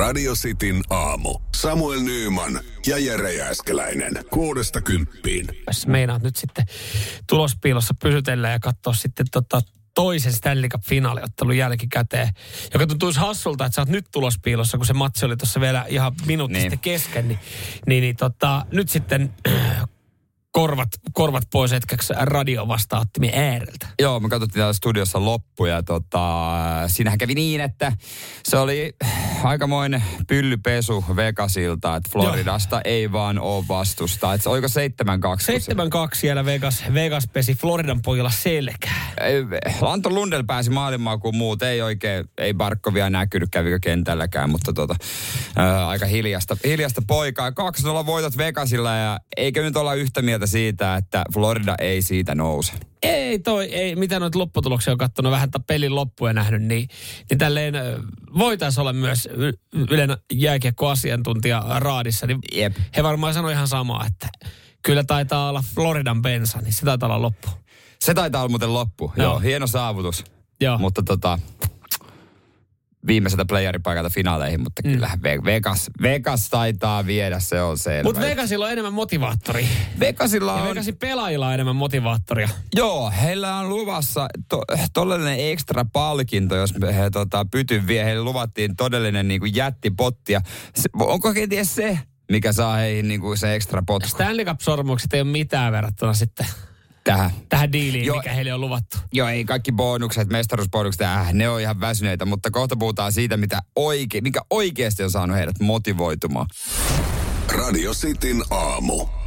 Radio Cityn aamu. Samuel Nyyman ja Jere Jääskeläinen. Kuudesta kymppiin. Jos meinaat nyt sitten tulospiilossa pysytellä ja katsoa sitten tota toisen Stanley Cup-finaaliottelun jälkikäteen, joka tuntuisi hassulta, että sä oot nyt tulospiilossa, kun se matsi oli tuossa vielä ihan minuutti Niin. sitten kesken, niin, niin, niin tota, nyt sitten korvat, korvat pois hetkeksi radio vastaanottimien ääreltä. Joo, me katsottiin täällä studiossa loppu ja tota, siinähän kävi niin, että se oli aikamoinen pyllypesu Vegasilta, että Floridasta ei vaan ole vastusta. Että oliko 7-2? kun se- 7-2 siellä Vegas, Vegas pesi Floridan pojilla selkää. Anton Lundell pääsi maailmaan kuin muut. Ei oikein, ei Barkovia näkynyt, kävikö kentälläkään, mutta tota, ää, aika hiljasta, hiljasta poikaa. 2-0 voitot Vegasilla ja eikö nyt olla yhtä mieltä siitä, että Florida ei siitä nouse? Ei toi, ei, mitä noita lopputuloksia on katsonut, vähän pelin loppuja nähnyt, niin, niin tälleen voitaisiin olla myös Ylen jääkiekkoasiantuntija raadissa, niin Jep. he varmaan sanoi ihan samaa, että kyllä taitaa olla Floridan bensa, niin se taitaa olla loppu. Se taitaa olla muuten loppu. Joo. Joo hieno saavutus. Joo. Mutta tota, viimeiseltä playeripaikalta finaaleihin, mutta mm. Vegas, Vegas taitaa viedä, se on selvä. Mutta Vegasilla on enemmän motivaattoria. Vegasilla Ja on... Vegasin pelaajilla on enemmän motivaattoria. Joo, heillä on luvassa to, todellinen ekstra palkinto, jos he tota, pytyn vie. Heille luvattiin todellinen niin kuin jättipotti. Ja se, onko kenties se, mikä saa heihin niin kuin se ekstra potku Stanley Cup-sormukset ei ole mitään verrattuna sitten tähän? tähän diiliin, Joo. mikä heille on luvattu. Joo, ei kaikki bonukset, mestaruusbonukset, äh, ne on ihan väsyneitä, mutta kohta puhutaan siitä, mitä oike, mikä oikeasti on saanut heidät motivoitumaan. Radio Cityn aamu.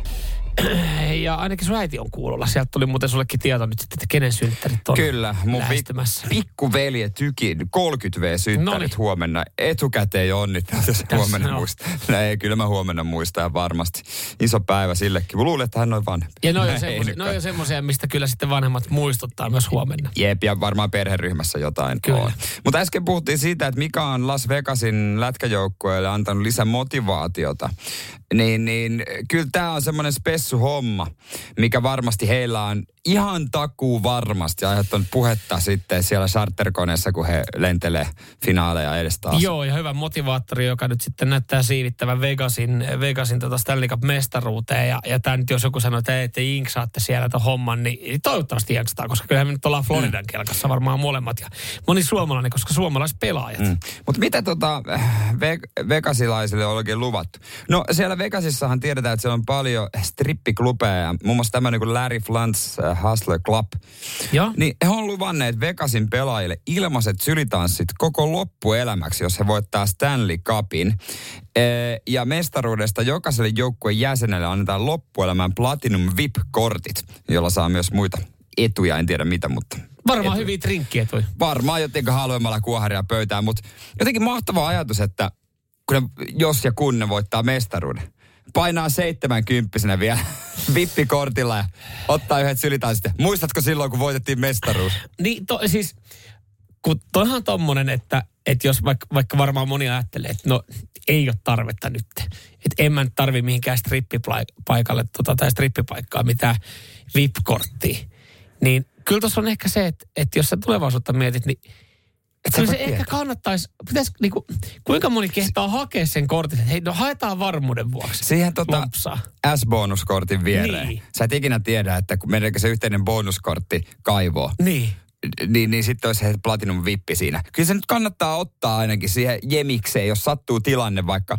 Ja ainakin sun äiti on kuulolla. Sieltä tuli muuten sullekin tieto nyt sitten, että kenen synttärit on Kyllä, mun lähestymässä. pikkuvelje Tykin 30V synttärit Noniin. huomenna. Etukäteen jo onnittelut, jos huomenna on. muistaa. No ei, kyllä mä huomenna muistan varmasti. Iso päivä sillekin. Mä luulen, että hän on vanhempi. Ja ne on, semmoisia, mistä kyllä sitten vanhemmat muistuttaa myös huomenna. Jep, ja varmaan perheryhmässä jotain Kyllä. on. Mutta äsken puhuttiin siitä, että mikä on Las Vegasin lätkäjoukkueelle antanut lisämotivaatiota. Niin, niin kyllä tämä on semmoinen spessu homma, mikä varmasti heillä on ihan takuu varmasti aiheuttanut puhetta sitten siellä charterkoneessa, kun he lentelee finaaleja edes taas. Joo, ja hyvä motivaattori, joka nyt sitten näyttää siivittävän Vegasin, Vegasin tota Stanley Cup-mestaruuteen. Ja, ja tämä nyt jos joku sanoo, että ei, te jinksaatte siellä ton homman, niin toivottavasti jinksataan, koska kyllähän me nyt ollaan Floridan kelkassa varmaan molemmat. Ja moni suomalainen, koska suomalaispelaajat. Mm. Mutta mitä tota Ve- Vegasilaisille on oikein luvattu? No siellä Vegasissahan tiedetään, että siellä on paljon strippiklubeja. Muun muassa tämmöinen kuin Larry Flants äh, Hustler Club. Joo. Niin he on luvanneet Vegasin pelaajille ilmaiset sylitanssit koko loppuelämäksi, jos he voittaa Stanley Cupin. Ee, ja mestaruudesta jokaiselle joukkueen jäsenelle annetaan loppuelämän Platinum VIP-kortit, jolla saa myös muita etuja, en tiedä mitä, mutta Varmaan hyviä trinkkietuja. varmaan jotenkin halvemmalla kuoharia pöytään, mutta jotenkin mahtava ajatus, että kun ne, jos ja kun ne voittaa mestaruuden, painaa 70 vielä vippikortilla ja ottaa yhdet sylitään sitten. Muistatko silloin, kun voitettiin mestaruus? Niin to, siis, kun toihan tommonen, että, että jos vaikka, vaikka varmaan moni ajattelee, että no ei ole tarvetta nyt. Että en mä nyt tarvi mihinkään strippipaikalle tota, tai strippipaikkaa mitään VIP-korttia. Niin kyllä tuossa on ehkä se, että, että jos sä tulevaisuutta mietit, niin Et kyllä se voi ehkä kannattaisi, pitäis, niinku, kuinka moni kehtaa hakea sen kortin, että hei, no haetaan varmuuden vuoksi. Siihen tota Lompsaa. S-bonuskortin viereen. Niin. Sä et ikinä tiedä, että kun meneekö se yhteinen bonuskortti kaivoon. Niin. Niin, niin sitten olisi se Platinum Vippi siinä. Kyllä se nyt kannattaa ottaa ainakin siihen jemikseen, jos sattuu tilanne vaikka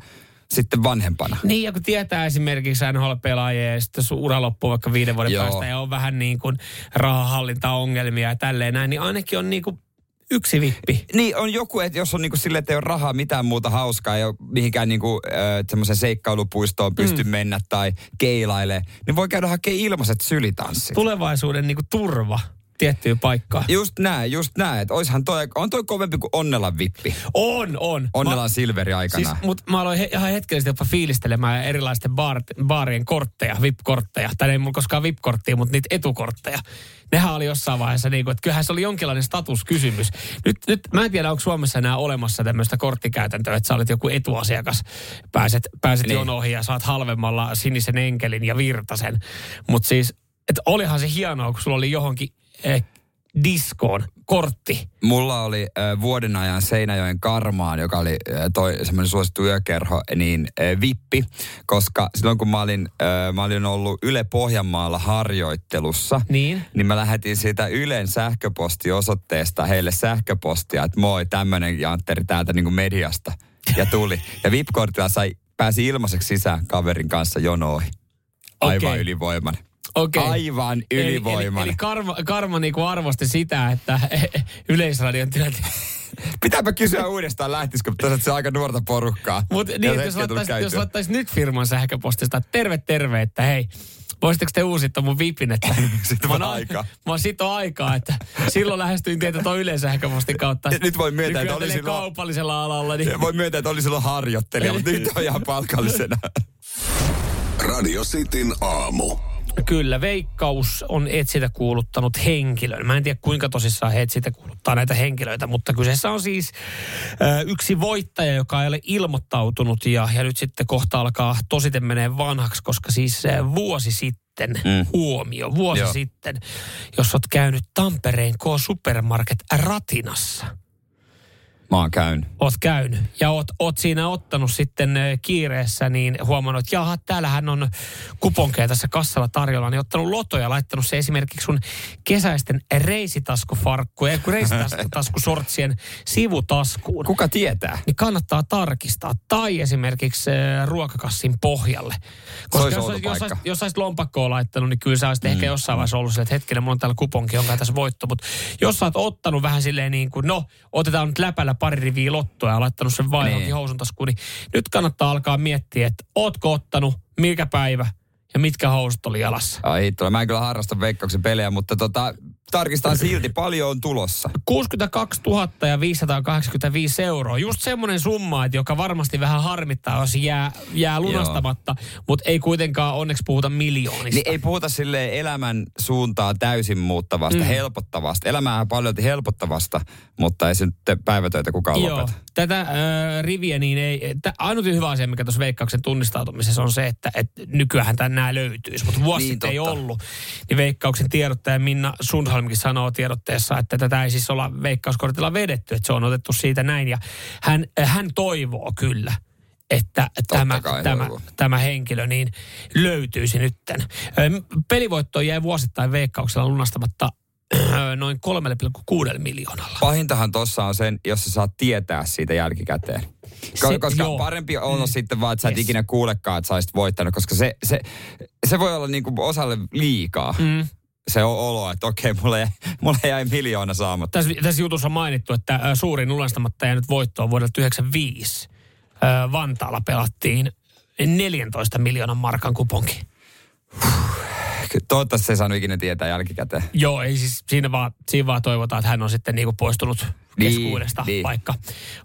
sitten vanhempana. Niin, ja kun tietää esimerkiksi NHL-pelaajia ja sitten sun ura loppuu vaikka viiden vuoden Joo. päästä ja on vähän niin kuin rahahallintaongelmia ja tälleen näin, niin ainakin on niin kuin yksi vippi. Niin, on joku, että jos on niinku sille, että ei ole rahaa mitään muuta hauskaa, ole mihinkään niinku, äh, semmoiseen seikkailupuistoon pysty mm. mennä tai keilaile, niin voi käydä hakemaan ilmaiset sylitanssit. Tulevaisuuden niin kuin turva tiettyyn paikkaan. Just näin, just näin. Että oishan toi, on toi kovempi kuin Onnelan vippi. On, on. Silveri Mä, aikana. siis, mut mä aloin he, ihan hetkellisesti jopa fiilistelemään erilaisten baar, baarien kortteja, VIP-kortteja. Tai ei mulla koskaan VIP-korttia, mutta niitä etukortteja. Nehän oli jossain vaiheessa niin kuin, että kyllähän se oli jonkinlainen statuskysymys. Nyt, nyt mä en tiedä, onko Suomessa enää olemassa tämmöistä korttikäytäntöä, että sä olet joku etuasiakas, pääset, pääset Niin. jonoihin ja saat halvemmalla sinisen enkelin ja virtasen. Mutta siis, että olihan se hienoa, kun sulla oli johonkin eh, diskoon kortti. Mulla oli äh, vuoden ajan Seinäjoen Karmaan, joka oli äh, toi semmoinen suosittu yökerho, niin äh, vippi, koska silloin kun mä olin, äh, mä olin ollut Yle Pohjanmaalla harjoittelussa, Niin. niin mä lähetin siitä Ylen sähköpostiosoitteesta heille sähköpostia, että moi, tämmönen Jantteri täältä niin kuin mediasta. Ja tuli. Ja VIP-kortilla sai, pääsi ilmaiseksi sisään kaverin kanssa jonoihin. Aivan Okei. ylivoimainen. Okei. Aivan Eli, eli, ylivoimainen. eli karma, karma niinku arvosti sitä, että Yleisradion työntekijä Pitääpä kysyä uudestaan, lähtisikö, mutta se aika nuorta porukkaa. Mutta niin, jos laittaisi, laittaisi nyt firman sähköpostista, että terve terve, että hei, voisitteko te uusittaa mun vipin, että Sitten mä aikaa. Mä oon sit on aikaa, että silloin lähestyin teitä tuon yleisähköpostin kautta. Ja nyt voi myöntää, että oli silloin- kaupallisella alalla, niin Voi myöntää, että oli silloin harjoittelija, mutta nyt on ihan palkallisena. Radio Cityn aamu. Kyllä, Veikkaus on etsintä kuuluttanut henkilön. Mä en tiedä kuinka tosissaan he etsintä kuuluttaa näitä henkilöitä, mutta kyseessä on siis ö, yksi voittaja, joka ei ole ilmoittautunut ja, ja nyt sitten kohta alkaa tositen menee vanhaksi, koska siis ö, vuosi sitten, mm. huomio, vuosi Joo. Sitten, jos oot käynyt Tampereen K-Supermarket Ratinassa – Mä oon käynyt. oot käynyt ja oot, oot siinä ottanut sitten ö, kiireessä, niin huomannut, että jaha, täällähän on kuponkeja tässä kassalla tarjolla, niin ottanut lotoja ja laittanut se esimerkiksi sun kesäisten reisitaskufarkkuja, kun reisitaskusortsien sivutaskuun. Kuka tietää? Niin kannattaa tarkistaa. Tai esimerkiksi äh, ruokakassin pohjalle. olisi jos, jos, olisit- jos olisit lompakkoa laittanut, niin kyllä sä olisit mm. ehkä jossain vaiheessa ollut silleen, että hetkinen, mulla on täällä kuponki, onko tässä voitto. Mutta jos sä oot ottanut vähän silleen niin kuin, no, otetaan nyt läpällä pari riviä lottoa ja laittanut sen vain Niin. housun taskuun, niin nyt kannattaa alkaa miettiä, että ootko ottanut, mikä päivä ja mitkä housut oli jalassa. Ai hitto, mä en kyllä harrasta veikkauksen pelejä, mutta tota, tarkistan silti, paljon on tulossa. 62 000 ja 585 euroa. Just semmoinen summa, että joka varmasti vähän harmittaa, jos jää, jää lunastamatta, mutta ei kuitenkaan onneksi puhuta miljoonista. Niin ei puhuta sille elämän suuntaa täysin muuttavasta, mm. helpottavasta. Elämää paljon helpottavasta, mutta ei se nyt päivätöitä kukaan Joo, lopeta. tätä äh, riviä niin ei, tä, ainut hyvä asia, mikä tuossa veikkauksen tunnistautumisessa on se, että et nykyään nämä löytyisi, mutta vuosi Niin, sitten ei ollut. Niin veikkauksen tiedottaja Minna Sundholmkin sanoo tiedotteessa, että tätä ei siis olla veikkauskortilla vedetty, että se on otettu siitä näin. Ja hän, äh, hän toivoo kyllä, että tämä, tämä, toivoo. tämä henkilö niin löytyisi nytten. Ö, Pelivoitto jäi vuosittain veikkauksella lunastamatta ö, noin 3,6 miljoonalla. Pahintahan tossa on sen, jos sä saat tietää siitä jälkikäteen. Ko- Se- koska joo. parempi on mm. sitten vaan, että sä et Yes. ikinä kuulekaan, että sä olisit voittanut, koska se, se, se voi olla niinku osalle liikaa. Mm. Se on olo, että okei, mulle, mulle jäi miljoona saamatta. Tässä, tässä jutussa on mainittu, että suurin lunastamatta jäänyt voitto on vuodelta 1995. Ö, Vantaalla pelattiin 14 miljoonan markan kuponki. Toivottavasti se ei saanut ikinä tietää jälkikäteen. Joo, ei siis siinä vaan, siinä vaan toivotaan, että hän on sitten niinku poistunut Niin, keskuudesta, niin. vaikka,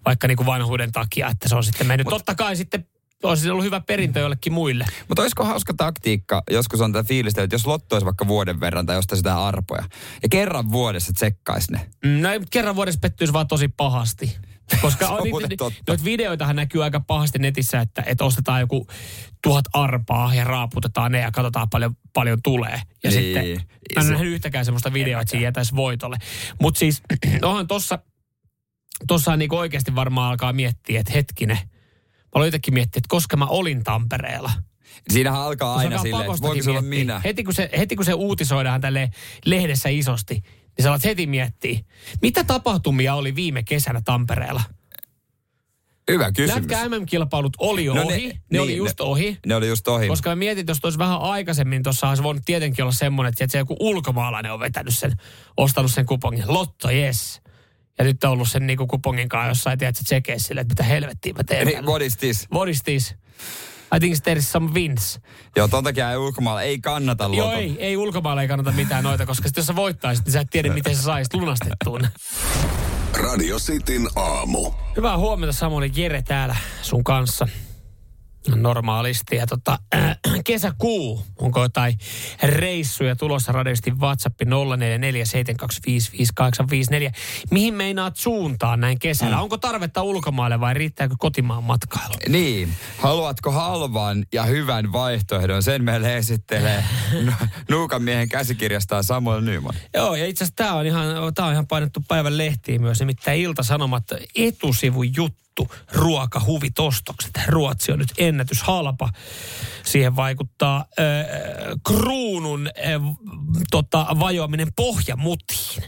vaikka niinku vanhuuden takia, että se on sitten mennyt. Mut- Totta kai sitten olisi ollut hyvä perintö jollekin muille. Mutta olisiko hauska taktiikka, joskus on tätä fiilistä, että jos lotto olisi vaikka vuoden verran tai jostain sitä arpoja, ja kerran vuodessa tsekkaisi ne. Mm, No kerran vuodessa pettyisi vaan tosi pahasti. Koska Se on on, niitä, noita videoitahan näkyy aika pahasti netissä, että, että ostetaan joku tuhat arpaa ja raaputetaan ne ja katsotaan paljon, paljon tulee. Ja Niin. sitten mä en Se- nähnyt yhtäkään sellaista videoa, että siinä jätäisi voitolle. Mutta siis onhan tossa, tossa niin oikeasti varmaan alkaa miettiä, että hetkinen. Mä aloin itsekin miettiä, että koska mä olin Tampereella. Siinähän alkaa aina silleen, että voiko se olla minä. Heti kun se, heti kun se uutisoidaan tälle lehdessä isosti, niin sä alat heti miettiä, mitä tapahtumia oli viime kesänä Tampereella? Hyvä kysymys. Lätkä MM-kilpailut oli jo No ohi, ne- ne, ne niin, oli just ne- ohi. Ne oli just ohi. Koska mä mietin, että jos olisi vähän aikaisemmin, tuossa olisi voinut tietenkin olla semmoinen, että se joku ulkomaalainen on vetänyt sen, ostanut sen kupongin. Lotto, yes. Ja nyt on ollut sen niinku kupongin kanssa jossain, tiedätkö, tsekeissä silleen, että mitä helvettiä mä teen. Niin, what is this? What is this? I think there is some wins. Joo, ton takia ei ulkomailla ei kannata Joo, loto. ei, ei ulkomailla ei kannata mitään noita, koska sit jos sä voittaisit, niin sä et tiedä, miten sä saisit lunastettuun. Radio Cityn aamu. Hyvää huomenta Samuli Jere täällä sun kanssa. Normaalisti. Ja tota, äh, kesäkuu, onko jotain reissuja tulossa radiosti WhatsApp 0447255854. Mihin meinaat suuntaa näin kesällä? Mm. Onko tarvetta ulkomaille vai riittääkö kotimaan matkailu? Niin. Haluatko halvan ja hyvän vaihtoehdon? Sen meille esittelee Nuukan miehen käsikirjastaan Samuel Nyman. Joo, ja itse asiassa tämä on, ihan, tää on ihan painettu päivän lehtiin myös, nimittäin Ilta-Sanomat etusivun juttu juttu, ruokahuvitostokset. Ruotsi on nyt ennätys halpa. Siihen vaikuttaa äh, kruunun äh, tota, vajoaminen pohjamutiin,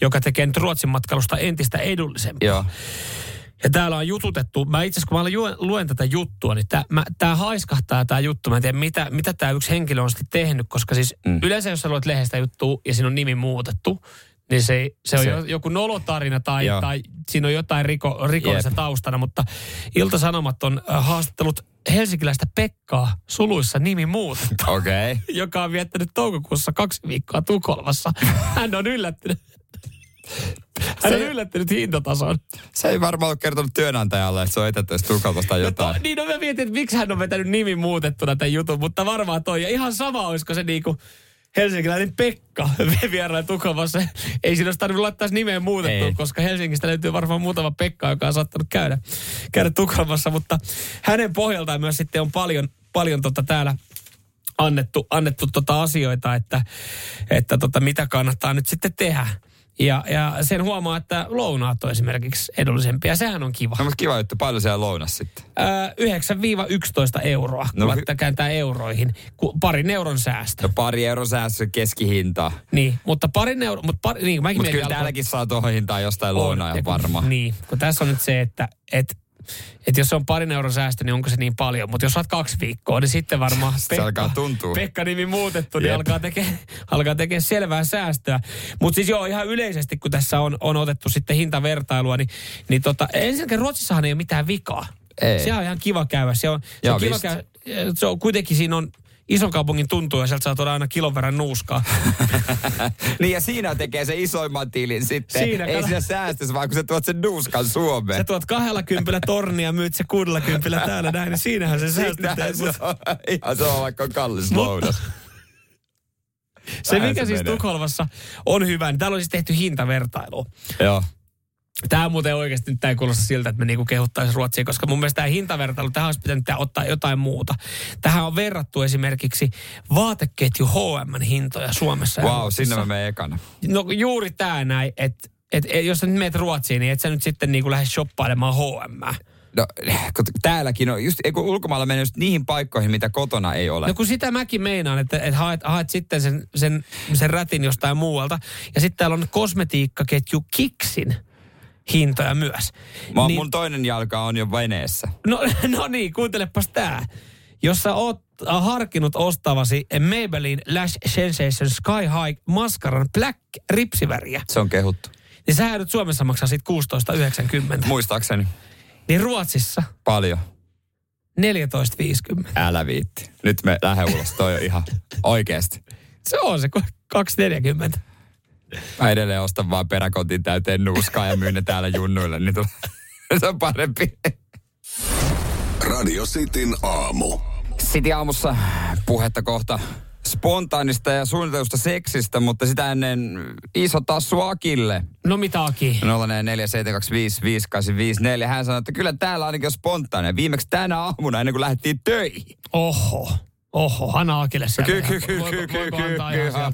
joka tekee nyt Ruotsin matkailusta entistä edullisempaa. Joo. Ja täällä on jututettu, mä itse asiassa kun mä luen, luen tätä juttua, niin tämä haiskahtaa tämä juttu. Mä en tiedä, mitä, mitä tämä yksi henkilö on sitten tehnyt, koska siis mm. yleensä jos sä luet lehdestä juttua ja siinä on nimi muutettu, niin se, se on se, joku nolotarina tai, tai siinä on jotain riko, rikollista Jep. taustana, mutta Ilta-Sanomat on äh, haastattelut helsinkiläistä Pekkaa suluissa nimi muutettu, okay. joka on viettänyt toukokuussa kaksi viikkoa Tukholmassa. Hän on yllättynyt. Hän on yllättynyt hintatason. Se ei varmaan ole kertonut työnantajalle, että se on etetty Tukholmasta tai jotain. No, niin, no mä mietin, että miksi hän on vetänyt nimi muutettuna tämän jutun, mutta varmaan toi. Ja ihan sama olisiko se niinku helsinkiläinen Pekka vieraili Tukholmassa. Ei siinä olisi tarvinnut laittaa nimeä muutettua, koska Helsingistä löytyy varmaan muutama Pekka, joka on saattanut käydä, käydä Tukholmassa. Mutta hänen pohjaltaan myös sitten on paljon, paljon tota täällä annettu, annettu tota asioita, että, että tota mitä kannattaa nyt sitten tehdä. Ja, ja sen huomaa, että lounaat on esimerkiksi edullisempia. Sehän on kiva. No, mutta kiva juttu. Paljon siellä lounas sitten? Öö, 9-11 euroa, kun no, laittaa kääntää euroihin. Parin euron säästö. No pari euron säästö keskihinta. Niin, mutta parin euro... Mutta pari, niin, mäkin Mut kyllä täälläkin saa tuohon hintaan jostain lounaa varmaan. Niin, kun tässä on nyt se, että, että että jos se on parin euron säästö, niin onko se niin paljon. Mutta jos olet kaksi viikkoa, niin sitten varmaan Pekka, alkaa tuntua. Pekka-nimi muutettu, niin alkaa tekemään alkaa tekee selvää säästöä. Mutta siis joo, ihan yleisesti, kun tässä on, on otettu sitten hintavertailua, niin, niin tota, ensinnäkin Ruotsissahan ei ole mitään vikaa. Ei. Se on ihan kiva käydä. Se on, se on kiva käydä. Se on, kuitenkin siinä on ison kaupungin tuntuu ja sieltä saa tuoda aina kilon verran nuuskaa. niin ja siinä tekee se isoimman tilin sitten. Siinä, Ei siinä säästössä, vaan kun sä tuot sen nuuskan Suomeen. Sä tuot kahdella kympillä tornia, myyt se kuudella kympillä täällä näin, niin siinähän se säästö se on, ihan se on vaikka on kallis lounas. Se, mikä se siis menee. Tukholmassa on hyvä, niin täällä on siis tehty hintavertailu. Joo. Tämä muuten oikeasti nyt ei kuulosta siltä, että me niinku kehuttaisiin Ruotsia, koska mun mielestä tämä hintavertailu, tähän olisi pitänyt ottaa jotain muuta. Tähän on verrattu esimerkiksi vaateketju H&M hintoja Suomessa. Wow, sinne mä menen ekana. No juuri tämä näin, että et, et, jos sä nyt meet Ruotsiin, niin et sä nyt sitten niinku lähde shoppailemaan H&M. No, täälläkin on, just kun ulkomailla menee just niihin paikkoihin, mitä kotona ei ole. No kun sitä mäkin meinaan, että, että haet, haet sitten sen, sen, sen rätin jostain muualta. Ja sitten täällä on kosmetiikkaketju Kiksin hintoja myös. Mä, niin, mun toinen jalka on jo veneessä. No, no niin, kuuntelepas tää. Jos sä oot harkinnut ostavasi Maybelline Lash Sensation Sky High maskaran black ripsiväriä. Se on kehuttu. Niin sä nyt Suomessa maksaa sit 16,90. Muistaakseni. Niin Ruotsissa? Paljon. 14,50. Älä viitti. Nyt me lähden ulos. Toi on ihan oikeesti. Se on se 2,40. Mä edelleen ostan vaan peräkotin täyteen nuuskaa ja myyn ne täällä junnuille, niin se on parempi. Radio Cityn aamu. City aamussa puhetta kohta spontaanista ja suunnitelusta seksistä, mutta sitä ennen iso tassu Akille. No mitä Aki? 0447255854. Hän sanoi, että kyllä täällä ainakin on spontaania. Viimeksi tänä aamuna ennen kuin lähdettiin töihin. Oho. Oho, Hanna Akille siellä. Kyllä, kyllä, kyllä, kyllä, kyllä, kyllä.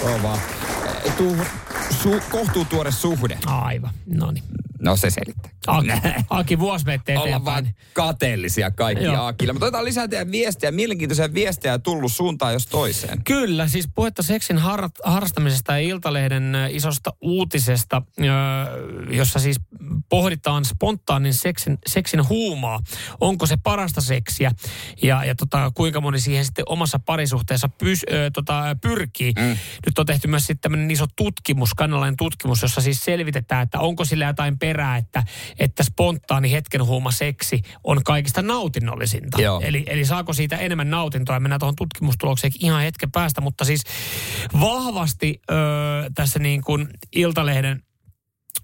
Kova. Tu, su, kohtuu tuore suhde. Aivan, no niin. No se selittää. Aki, Aki vuosi Ollaan vaan kateellisia kaikki Joo. Akille. Mutta otetaan lisää teidän viestiä, mielenkiintoisia viestejä tullut suuntaan jos toiseen. Kyllä, siis puhetta seksin har, harrastamisesta ja Iltalehden isosta uutisesta, jossa siis pohditaan spontaanin seksin, seksin huumaa. Onko se parasta seksiä ja, ja tota, kuinka moni siihen sitten omassa parisuhteessa pys, ö, tota, pyrkii. Mm. Nyt on tehty myös sitten tämmöinen iso tutkimus, kannalainen tutkimus, jossa siis selvitetään, että onko sillä jotain perää, että, että spontaani hetken huuma seksi on kaikista nautinnollisinta. Joo. Eli, eli saako siitä enemmän nautintoa? Mennään tuohon tutkimustulokseen ihan hetken päästä, mutta siis vahvasti ö, tässä niin kuin Iltalehden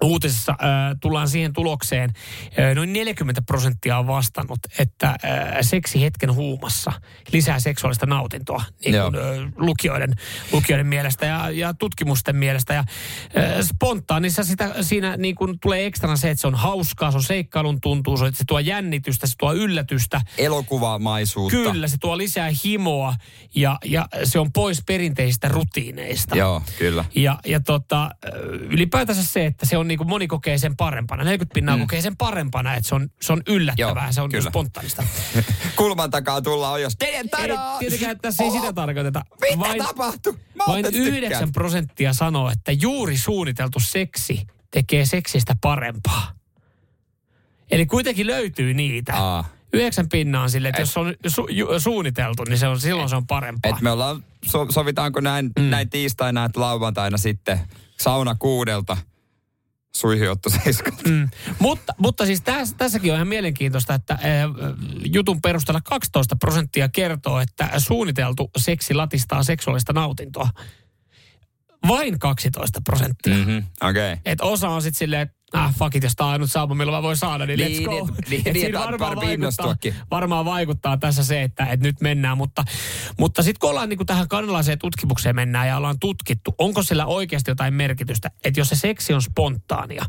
uutisessa äh, tullaan siihen tulokseen, äh, noin 40 prosenttia on vastannut, että äh, seksi hetken huumassa lisää seksuaalista nautintoa niin kuin, äh, lukijoiden, lukijoiden mielestä ja, ja tutkimusten mielestä. Ja äh, spontaanissa sitä, siinä niin kuin tulee ekstrana se, että se on hauskaa, se on seikkailun tuntuu, se, se tuo jännitystä, se tuo yllätystä. Elokuvamaisuutta. Kyllä, se tuo lisää himoa ja, ja se on pois perinteisistä rutiineista. Joo, kyllä. Ja, ja tota, ylipäätänsä se, että se on niin kuin moni kokee sen parempana. 40 pinnaa mm. kokee sen parempana, että se on, se on yllättävää, Joo, se on kyllä. spontaanista. Kulman takaa tulla on jos Ei tietenkään tässä ei sitä tarkoiteta. Mitä vain, tapahtui? Vain 9 prosenttia sanoo, että juuri suunniteltu seksi tekee seksistä parempaa. Eli kuitenkin löytyy niitä. Aa. Yhdeksän pinnaa on sille, että et, jos on su, ju, suunniteltu, niin se on, silloin se on parempaa. Et me ollaan, so, sovitaanko näin, mm. näin tiistaina, että lauantaina sitten sauna kuudelta – suihiotto seiskalta. Mm. Mutta, mutta siis täs, tässäkin on ihan mielenkiintoista, että äh, jutun perusteella 12 prosenttia kertoo, että suunniteltu seksi latistaa seksuaalista nautintoa. Vain 12 prosenttia. Mm-hmm. Okay. Et osa on sitten silleen, että ah fuck it, jos tää on ainut saapu, milloin mä voin saada, niin, niin let's go. Niin, niin, niin varmaan, vaikuttaa, varmaan vaikuttaa tässä se, että, että nyt mennään, mutta, mutta sitten kun ollaan niin kuin tähän kanalaiseen tutkimukseen mennään ja ollaan tutkittu, onko sillä oikeasti jotain merkitystä, että jos se seksi on spontaania,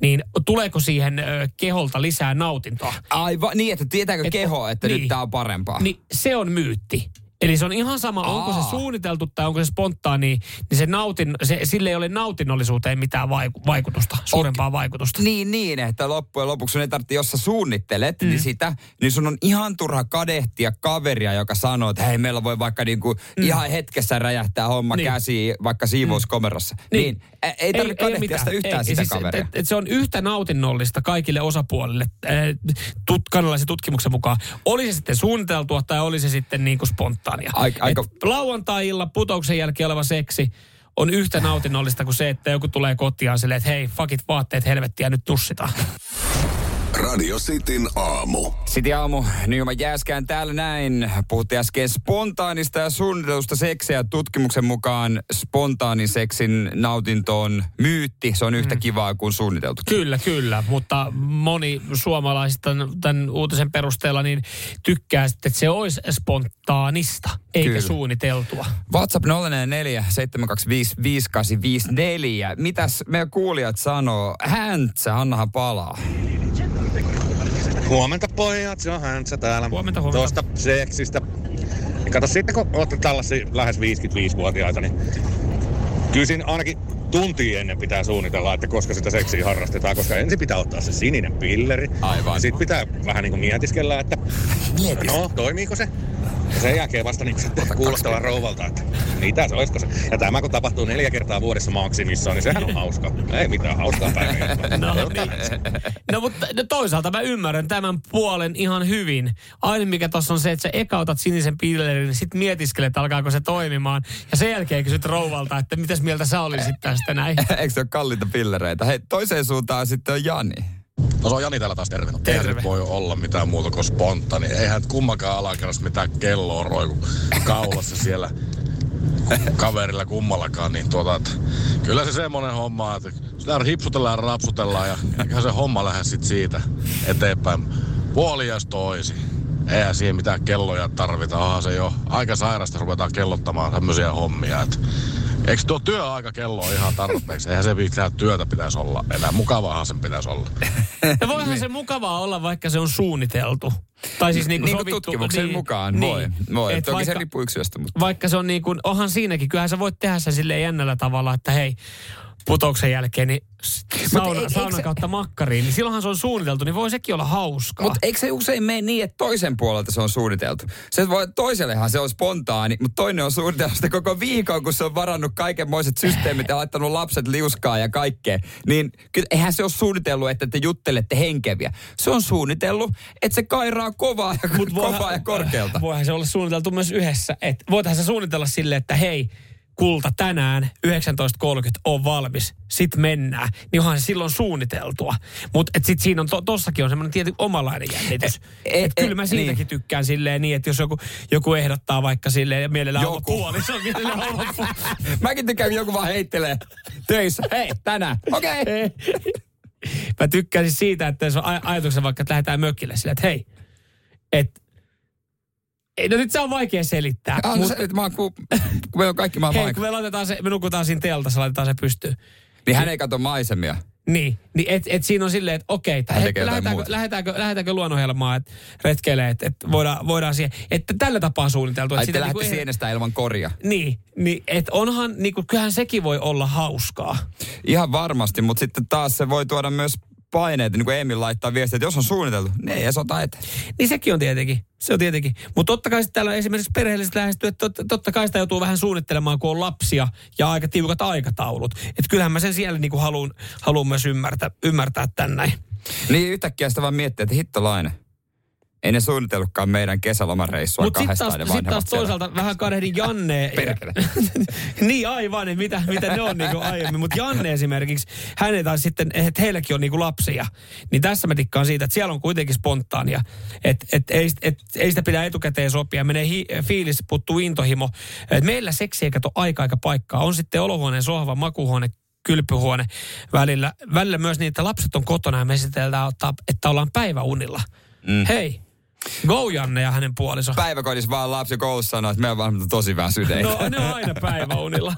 niin tuleeko siihen ö, keholta lisää nautintoa? Aivan, niin että tietääkö et, keho, että niin, nyt tää on parempaa? Niin, se on myytti. Eli se on ihan sama, Aa. onko se suunniteltu tai onko se spontaani, niin se nautin, se, sille ei ole nautinnollisuuteen mitään vaikutusta, suurempaa okay. vaikutusta. Niin, niin, että loppujen lopuksi sun ei tarvitse, jos sä suunnittelet niin mm. niin sitä, niin sun on ihan turha kadehtia kaveria, joka sanoo, että hei, meillä voi vaikka niinku mm. ihan hetkessä räjähtää homma niin. käsiin, vaikka siivouskomerossa. Mm. Niin. niin. Ei tarvitse kadehtia sitä yhtään ei, sitä siis, kaveria. Et, et se on yhtä nautinnollista kaikille osapuolille tut, kanalaisen tutkimuksen mukaan. Oli se sitten suunniteltua tai oli se sitten niin kuin spontaania. Aika, aika... Lauantai-illan putouksen jälkeen oleva seksi on yhtä nautinnollista kuin se, että joku tulee kotiin silleen, että hei, fuck it, vaatteet helvettiä, nyt tussitaan. Radio Cityn aamu. City aamu, Nyman Jääskään täällä näin. Puhuttiin äsken spontaanista ja suunnitelusta seksiä. Tutkimuksen mukaan spontaaniseksin nautinto on myytti. Se on yhtä mm. kivaa kuin suunniteltu. Kyllä, kyllä. Mutta moni suomalaisista tämän uutisen perusteella niin tykkää sitten, että se olisi spontaanista, eikä kyllä. suunniteltua. WhatsApp 044 725 5854. Mitäs meidän kuulijat sanoo? Häntsä, annahan palaa. Huomenta pojat, se on häntsä täällä. Huomenta, huomenta. Tuosta seksistä. Niin kato sitten, kun olette tällaisia lähes 55-vuotiaita, niin kyllä ainakin tunti ennen pitää suunnitella, että koska sitä seksiä harrastetaan, koska ensin pitää ottaa se sininen pilleri. Aivan. Sitten pitää vähän niin kuin mietiskellä, että no, toimiiko se? Ja sen jälkeen vasta niin sitten kuulostella rouvalta, että mitä se olisiko se. Ja tämä kun tapahtuu neljä kertaa vuodessa maksimissaan, niin sehän on hauska. Ei mitään hauskaa päivää. No, niin. no mutta no toisaalta mä ymmärrän tämän puolen ihan hyvin. Aina mikä tuossa on se, että sä eka otat sinisen pillerin, niin sitten mietiskelet, alkaako se toimimaan. Ja sen jälkeen kysyt rouvalta, että mitäs mieltä sä olisit tästä näin. Eikö se ole kalliita pillereitä? Hei, toiseen suuntaan sitten on Jani. No se on Jani täällä taas terve. terve. Eihän voi olla mitään muuta kuin spontaani. Eihän kummakaan alakerrassa mitään kelloa roiku kaulassa siellä kaverilla kummallakaan, niin tuota, että kyllä se semmoinen homma, että sitä hipsutellaan ja rapsutellaan ja eikä se homma lähde sit siitä eteenpäin. Puolias toisi. Eihän siihen mitään kelloja tarvita, onhan se jo aika sairasta ruvetaan kellottamaan tämmöisiä hommia, että Eikö tuo työaikakello ole ihan tarpeeksi? Eihän se mitään työtä pitäisi olla enää. Mukavaahan sen pitäisi olla. Ja voihan se mukavaa olla, vaikka se on suunniteltu. Tai siis niin kuin niin sovittu, tutkimuksen niin, mukaan niin, voi. voi. Toki vaikka, se riippuu yksilöstä. Mutta. Vaikka se on niin kuin, onhan siinäkin, kyllähän sä voit tehdä sen silleen jännällä tavalla, että hei, putouksen jälkeen, niin sauna, eik, saunan kautta makkariin, niin silloinhan se on suunniteltu, niin voi sekin olla hauskaa. Mutta eikö se usein mene niin, että toisen puolelta se on suunniteltu? Se voi, toisellehan se on spontaani, mutta toinen on suunniteltu sitä koko viikon, kun se on varannut kaikenmoiset systeemit ja laittanut lapset liuskaa ja kaikkea. Niin kyllä eihän se ole suunnitellut, että te juttelette henkeviä. Se on suunnitellut, että se kairaa kovaa ja, Mut kovaa ja korkealta. Voihan se olla suunniteltu myös yhdessä. Että voitahan se suunnitella silleen, että hei, kulta tänään 19.30 on valmis, sit mennään, niin onhan se silloin suunniteltua. Mutta sitten siinä on, to, tossakin on semmoinen tietty omalainen jännitys. E- Et, e- kyllä mä siitäkin niin. tykkään silleen niin, että jos joku, joku ehdottaa vaikka silleen ja mielellään Joku. oma puoliso, mielellään oma puoliso. Mäkin tykkään, joku vaan heittelee töissä. Hei, tänään. Okei. Okay. Mä tykkäsin siitä, että se on aj- ajatuksena vaikka, että lähdetään mökille sille, että hei, että no nyt se on vaikea selittää. Ah, no Mut, se, että mä oon, kun, kun meillä on kaikki maan hei, kun me, laitetaan se, me nukutaan siinä teltassa, laitetaan se pystyyn. Niin hän ei katso maisemia. Niin, niin et, et siinä on silleen, että okei, okay, lähdetäänkö, lähdetäänkö, lähdetäänkö luonnonhelmaan, että retkeilee, että, että voidaan, voidaan siihen, että tällä tapaa suunniteltu. Ai että te sitä lähdette niinku sienestä ilman koria. Niin, niin että onhan, niinku, kyllähän sekin voi olla hauskaa. Ihan varmasti, mutta sitten taas se voi tuoda myös paineita, niin kuin Emil laittaa viestiä, että jos on suunniteltu, niin ei edes ota eteen. Niin sekin on tietenkin. Se on tietenkin. Mutta totta kai täällä esimerkiksi perheelliset lähestyy, että tot, totta kai sitä joutuu vähän suunnittelemaan, kun on lapsia ja aika tiukat aikataulut. Että kyllähän mä sen siellä niinku haluan, haluan myös ymmärtää, ymmärtää tän näin. Niin yhtäkkiä sitä vaan miettii, että hittolainen. Ei ne suunnitellutkaan meidän kesälomareissua Mutta sitten kahdestaan taas, sit taas vanhemmat siellä. toisaalta vähän kadehdin Janne. Perkele. niin aivan, että mitä, mitä ne on niinku aiemmin. Mutta Janne esimerkiksi, hän ei taas sitten, että heilläkin on niinku lapsia. Niin tässä mä tikkaan siitä, että siellä on kuitenkin spontaania. Että et, ei, et, ei sitä pidä etukäteen sopia. Menee hi, fiilis, puttuu intohimo. Et meillä seksi ei kato aika aika paikkaa. On sitten olohuoneen sohva, makuhuone, kylpyhuone välillä. Välillä myös niin, että lapset on kotona ja me esitellään, ottaa, että ollaan päiväunilla. Mm. Hei, go Janne ja hänen puoliso. Päiväkodissa vaan lapsi koulussa sanoo, että me on vaan tosi väsyneitä. No ne on aina päiväunilla.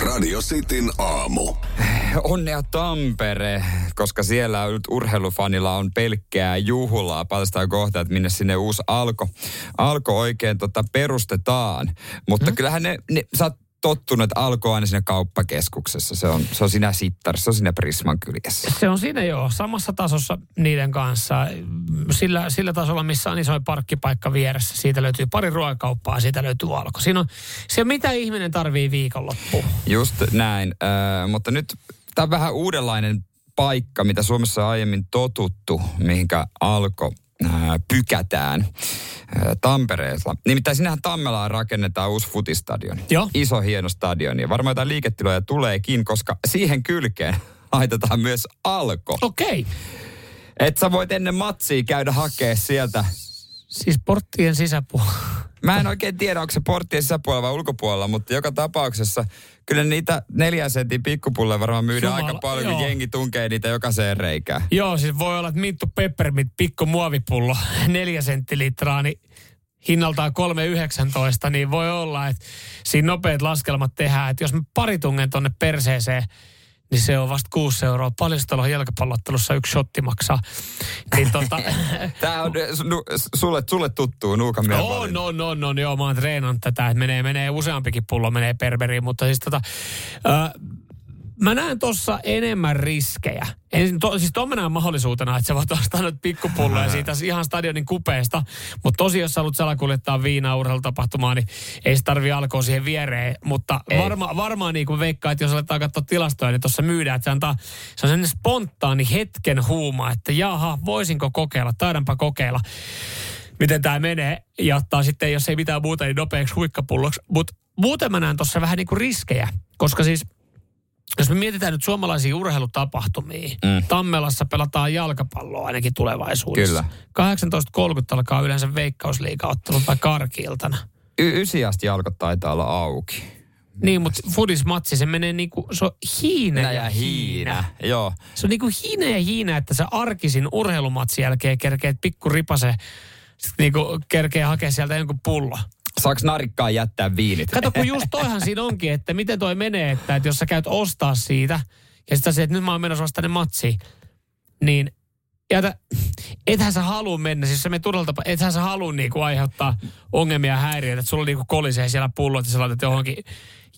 Radio Cityn aamu. Onnea Tampere, koska siellä nyt urheilufanilla on pelkkää juhlaa. Palstaa kohta, että minne sinne uusi alko, alko oikein tota perustetaan. Mutta mm. kyllähän ne, ne, sä oot tottunut, että alko on aina siinä kauppakeskuksessa. Se on, se on siinä sittarissa, se on siinä Prisman kyljessä. Se on siinä jo samassa tasossa niiden kanssa. Sillä, sillä tasolla, missä on isoin parkkipaikka vieressä. Siitä löytyy pari ruokakauppaa, siitä löytyy alko. Siinä on se, mitä ihminen tarvii viikonloppuun. Just näin, äh, mutta nyt tämä on vähän uudenlainen paikka, mitä Suomessa on aiemmin totuttu, mihinkä alko äh, pykätään äh, Tampereella. Nimittäin sinähän Tammelaan rakennetaan uusi futistadion. Joo. Iso hieno stadion ja varmaan jotain liiketiloja tuleekin, koska siihen kylkeen laitetaan myös alko. Okei. Okay. Että sä voit ennen matsia käydä hakea sieltä. Siis porttien sisäpuolella. Mä en oikein tiedä, onko se porttien sisäpuolella vai ulkopuolella, mutta joka tapauksessa kyllä niitä neljän sentin pikkupulleja varmaan myydään Jumala, aika paljon, joo. kun jengi tunkee niitä jokaiseen reikään. Joo, siis voi olla, että Minttu Peppermint pikku muovipullo, neljä senttilitraa, niin hinnaltaan 3,19, niin voi olla, että siinä nopeat laskelmat tehdään, että jos me pari tungen tonne perseeseen, niin se on vasta 6 euroa. Paljon sitä on jalkapallottelussa yksi shotti maksaa. Niin tota, Tää on su- nu- sulle, sulle tuttuu Nuukan on, mielenvalinta. on, on, on, joo, mä oon treenannut tätä, että menee, menee useampikin pullo menee perberiin, mutta siis tota, ö, mä näen tossa enemmän riskejä. Ensin to, siis tuon mä näen mahdollisuutena, että sä voit ostaa nyt pikkupulloja siitä ihan stadionin kupeesta, mutta tosi jos sä haluat salakuljettaa viinaa urheilutapahtumaan, niin ei se tarvi alkoa siihen viereen, mutta varma, varmaan niin kuin veikkaa, että jos aletaan katsoa tilastoja, niin tuossa myydään, että se antaa, se on sellainen spontaani hetken huuma, että jaha, voisinko kokeilla, taidanpa kokeilla miten tämä menee. Ja ottaa sitten, jos ei mitään muuta, niin nopeaksi huikkapulloksi. Mutta muuten mä näen tuossa vähän niin kuin riskejä, koska siis jos me mietitään nyt suomalaisia urheilutapahtumia, mm. Tammelassa pelataan jalkapalloa ainakin tulevaisuudessa. Kyllä. 18.30 alkaa yleensä veikkausliigaottelu tai karkiiltana. Y- ysi asti jalkot taitaa olla auki. Niin, mutta fudismatsi, se menee niinku, se on hiina ja hiina. Joo. Se on niinku hiina ja hiina, että sä arkisin urheilumatsin jälkeen kerkeet pikku ripase, niinku kerkee hakea sieltä jonkun pullo. Saaks narikkaan jättää viinit? Kato, kun just toihan siinä onkin, että miten toi menee, että, että jos sä käyt ostaa siitä, ja sitten sä että nyt mä oon menossa vasta tänne matsiin, niin jätä, ethän sä halua mennä, siis se me turvalta, ethän sä halua niinku aiheuttaa ongelmia ja häiriöitä, että sulla niinku kolisee siellä pullot ja sä laitat johonkin,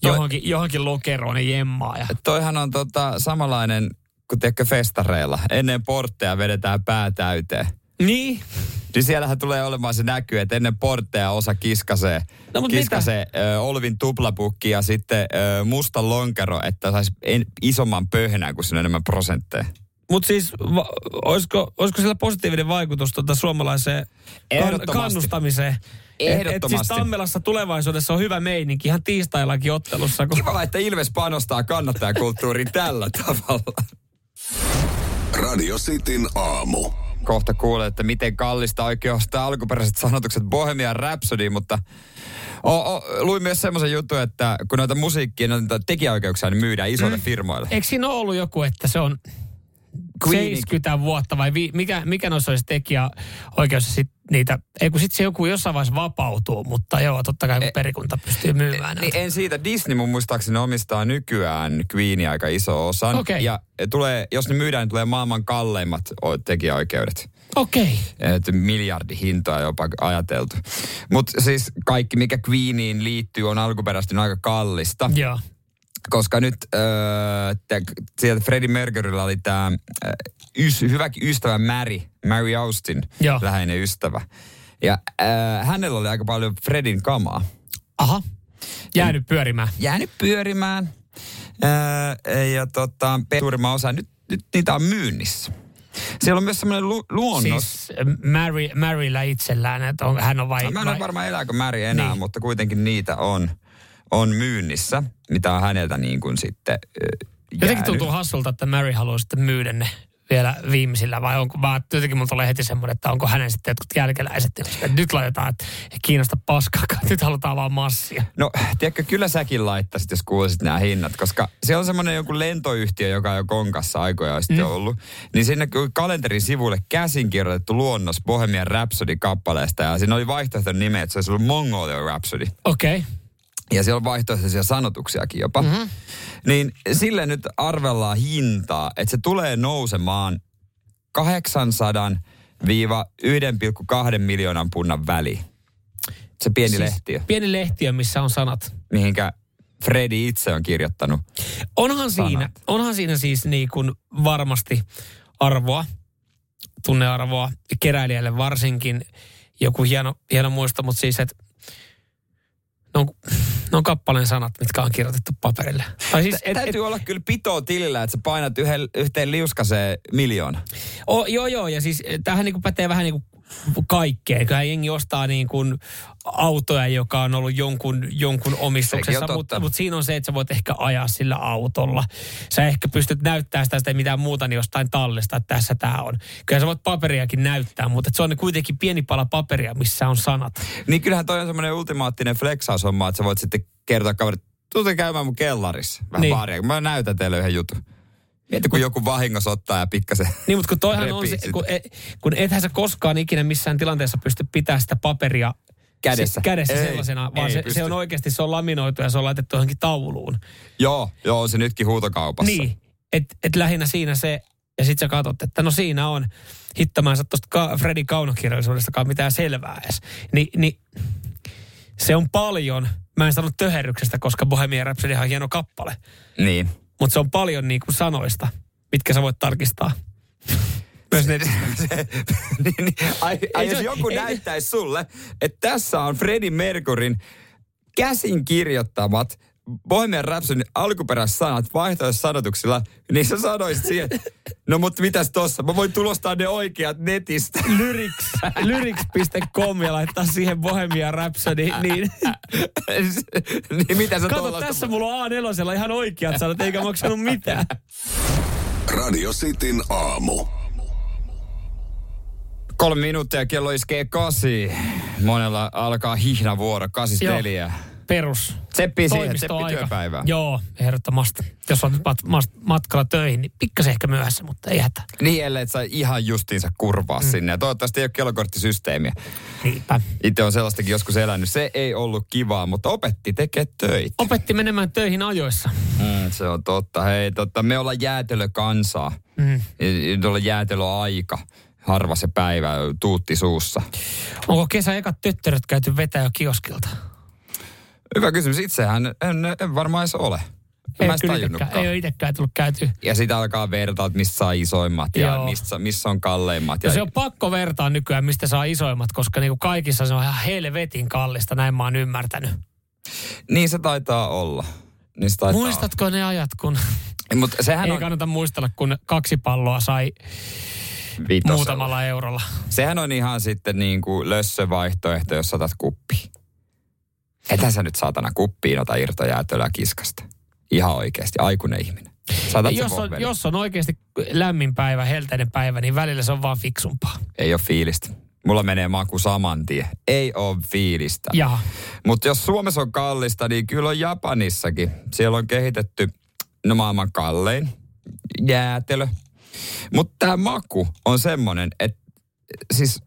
johonkin, johonkin lokeroon ne jemmaa. Ja, Toihan on tota, samanlainen kuin tiedätkö festareilla. Ennen portteja vedetään pää täyteen. Niin, Niin siellähän tulee olemaan se näky, että ennen portteja osa kiskasee, No, mut kiskasee ö, Olvin tuplapukki ja sitten ö, musta lonkero, että saisi en, isomman pöhnän, kun siinä on enemmän prosentteja. Mutta siis, va, olisiko, olisiko sillä positiivinen vaikutus tuota suomalaiseen kan, kannustamiseen? Ehdottomasti. Et, et siis Tammelassa tulevaisuudessa on hyvä meininki ihan tiistaillakin ottelussa. Kun... Kiva, että Ilves panostaa kannattajakulttuuriin tällä tavalla. Radio Cityn aamu. Kohta kuulee, että miten kallista oikein ostaa alkuperäiset sanotukset Bohemian Rhapsody, mutta o, o, luin myös semmoisen jutun, että kun noita musiikkia, noita tekijäoikeuksia niin myydään isoille mm. firmoille. Eikö siinä ole ollut joku, että se on Queen. 70 vuotta vai vi, mikä, mikä noissa olisi tekijä oikeus sit niitä, ei kun sitten se joku jossain vaiheessa vapautuu, mutta joo, totta kai e, perikunta pystyy myymään. Niin en siitä, Disney mun muistaakseni omistaa nykyään Queenia aika iso osan. Okay. Ja tulee, jos ne myydään, niin tulee maailman kalleimmat tekijäoikeudet. Okei. Okay. miljardi hintoa jopa ajateltu. Mutta siis kaikki, mikä Queeniin liittyy, on alkuperäisesti aika kallista. Joo koska nyt äh, sieltä Freddie Mercuryllä oli tämä äh, ys, hyväkin ystävä Mary, Mary Austin, Joo. läheinen ystävä. Ja äh, hänellä oli aika paljon Fredin kamaa. Aha, jäänyt pyörimään. Jäänyt pyörimään. Äh, ja tota, suurimman osa, nyt, nyt niitä on myynnissä. Siellä on myös semmoinen lu- luonnos. Siis Mary, Maryllä itsellään, että on, hän on vai... No, mä en vai... ole varmaan elääkö Mary enää, niin. mutta kuitenkin niitä on on myynnissä, mitä on häneltä niin kuin sitten jäänyt. Jotenkin tuntuu hassulta, että Mary haluaa sitten myydä ne vielä viimeisillä vai onko, vaan jotenkin mulla tulee heti semmoinen, että onko hänen sitten jotkut jälkeläiset, että nyt laitetaan, että ei kiinnosta paskaa, nyt halutaan vaan massia. No, tiedätkö, kyllä säkin laittaisit, jos kuulisit nämä hinnat, koska se on semmoinen joku lentoyhtiö, joka on jo konkassa aikoja sitten mm. ollut, niin sinne kalenterin sivuille käsin kirjoitettu luonnos Bohemian Rhapsody-kappaleesta, ja siinä oli vaihtoehtoinen nime, että se olisi ollut Mongolia Rhapsody. Okei. Okay ja siellä on vaihtoehtoisia sanotuksiakin jopa, mm-hmm. niin sille nyt arvellaan hintaa, että se tulee nousemaan 800 1,2 miljoonan punnan väli. Se pieni siis lehtiö. Pieni lehtiö, missä on sanat. Mihinkä Freddy itse on kirjoittanut Onhan sanat. siinä, onhan siinä siis niin kuin varmasti arvoa, tunnearvoa, keräilijälle varsinkin joku hieno, hieno muisto, mutta siis, että ne on, ne on kappaleen sanat, mitkä on kirjoitettu paperille. Tai siis, et, Täytyy et, olla kyllä pitoa tilillä, että sä painat yhden, yhteen liuskaseen miljoona. Oh, joo, joo, ja siis tähän niin pätee vähän niin kuin kaikkeen. Kyllä jengi ostaa niin kuin autoja, joka on ollut jonkun, jonkun omistuksessa, mutta mut siinä on se, että sä voit ehkä ajaa sillä autolla. Sä ehkä pystyt näyttämään sitä, sitä mitään muuta niin jostain tallesta, että tässä tämä on. Kyllä sä voit paperiakin näyttää, mutta se on kuitenkin pieni pala paperia, missä on sanat. Niin kyllähän toi on semmoinen ultimaattinen flexaushomma, että sä voit sitten kertoa kaverit, tuutte käymään mun kellarissa vähän niin. baaria. Mä näytän teille yhden jutun. Mieti, kun joku vahingossa ottaa ja pikkasen Niin, mutta kun toihan on se, kun, et, kun ethän sä koskaan ikinä missään tilanteessa pysty pitämään sitä paperia kädessä, se, kädessä ei, sellaisena, vaan ei se, se on oikeasti, se on laminoitu ja se on laitettu johonkin tauluun. Joo, joo, on se nytkin huutokaupassa. Niin, että et lähinnä siinä se, ja sitten sä katsot, että no siinä on, hittamaan tuosta ka, Fredin kaunokirjallisuudestakaan mitään selvää edes. Ni, niin se on paljon. Mä en sanonut töherryksestä, koska Bohemian Rhapsody on hieno kappale. Niin. Mutta se on paljon niin kuin sanoista, mitkä sä voit tarkistaa. Myös ne... niin, niin, ai, ai jos joku ei, näyttäisi sulle, että tässä on Freddie Mercurin käsin kirjoittamat Bohemian Rhapsody alkuperäiset sanat sanotuksilla, niin sä sanoisit siihen, no mutta mitäs tossa, mä voin tulostaa ne oikeat netistä. Lyrics, lyrics.com ja laittaa siihen Bohemian Rhapsody, niin... niin mitä sä Kato, tässä mulla on A4 ihan oikeat sanat, eikä maksanut mitään. Radio Cityn aamu. Kolme minuuttia, kello iskee kasi. Monella alkaa hihnavuoro, kasista neljä perus Tseppi siihen, tseppi työpäivää. Joo, ehdottomasti. Jos on mat- mat- matkalla töihin, niin pikkasen ehkä myöhässä, mutta ei hätä. Niin, ellei sä ihan justiinsa kurvaa mm. sinne. Ja toivottavasti ei ole kellokorttisysteemiä. Niinpä. Itse on sellaistakin joskus elänyt. Se ei ollut kivaa, mutta opetti tekee töitä. Opetti menemään töihin ajoissa. Mm, se on totta. Hei, totta. Me ollaan jäätelökansaa. Mm. Nyt on jäätelöaika harva se päivä tuutti suussa. Onko kesä ekat tyttäröt käyty vetää jo kioskilta? Hyvä kysymys. Itsehän en, en varmaan edes ole. Ei, mä ei ole itsekään tullut käyty. Ja sitten alkaa vertaa, että mistä saa isoimmat ja missä, missä on kalleimmat. No ja se on pakko vertaa nykyään, mistä saa isoimmat, koska niinku kaikissa se on ihan helvetin kallista, näin mä oon ymmärtänyt. Niin se taitaa olla. Niin se taitaa Muistatko olla. ne ajat, kun... Mutta sehän Ei on, kannata muistella, kun kaksi palloa sai vitosella. muutamalla eurolla. sehän on ihan sitten niin kuin lössövaihtoehto, jos otat kuppi. Ethän sä nyt saatana kuppiin ota irtojäätöllä kiskasta. Ihan oikeasti, aikuinen ihminen. Saatat jos, on, jos on oikeasti lämmin päivä, helteinen päivä, niin välillä se on vaan fiksumpaa. Ei ole fiilistä. Mulla menee maku saman tien. Ei ole fiilistä. Mutta jos Suomessa on kallista, niin kyllä on Japanissakin. Siellä on kehitetty no maailman kallein jäätelö. Mutta tämä maku on semmoinen, että siis,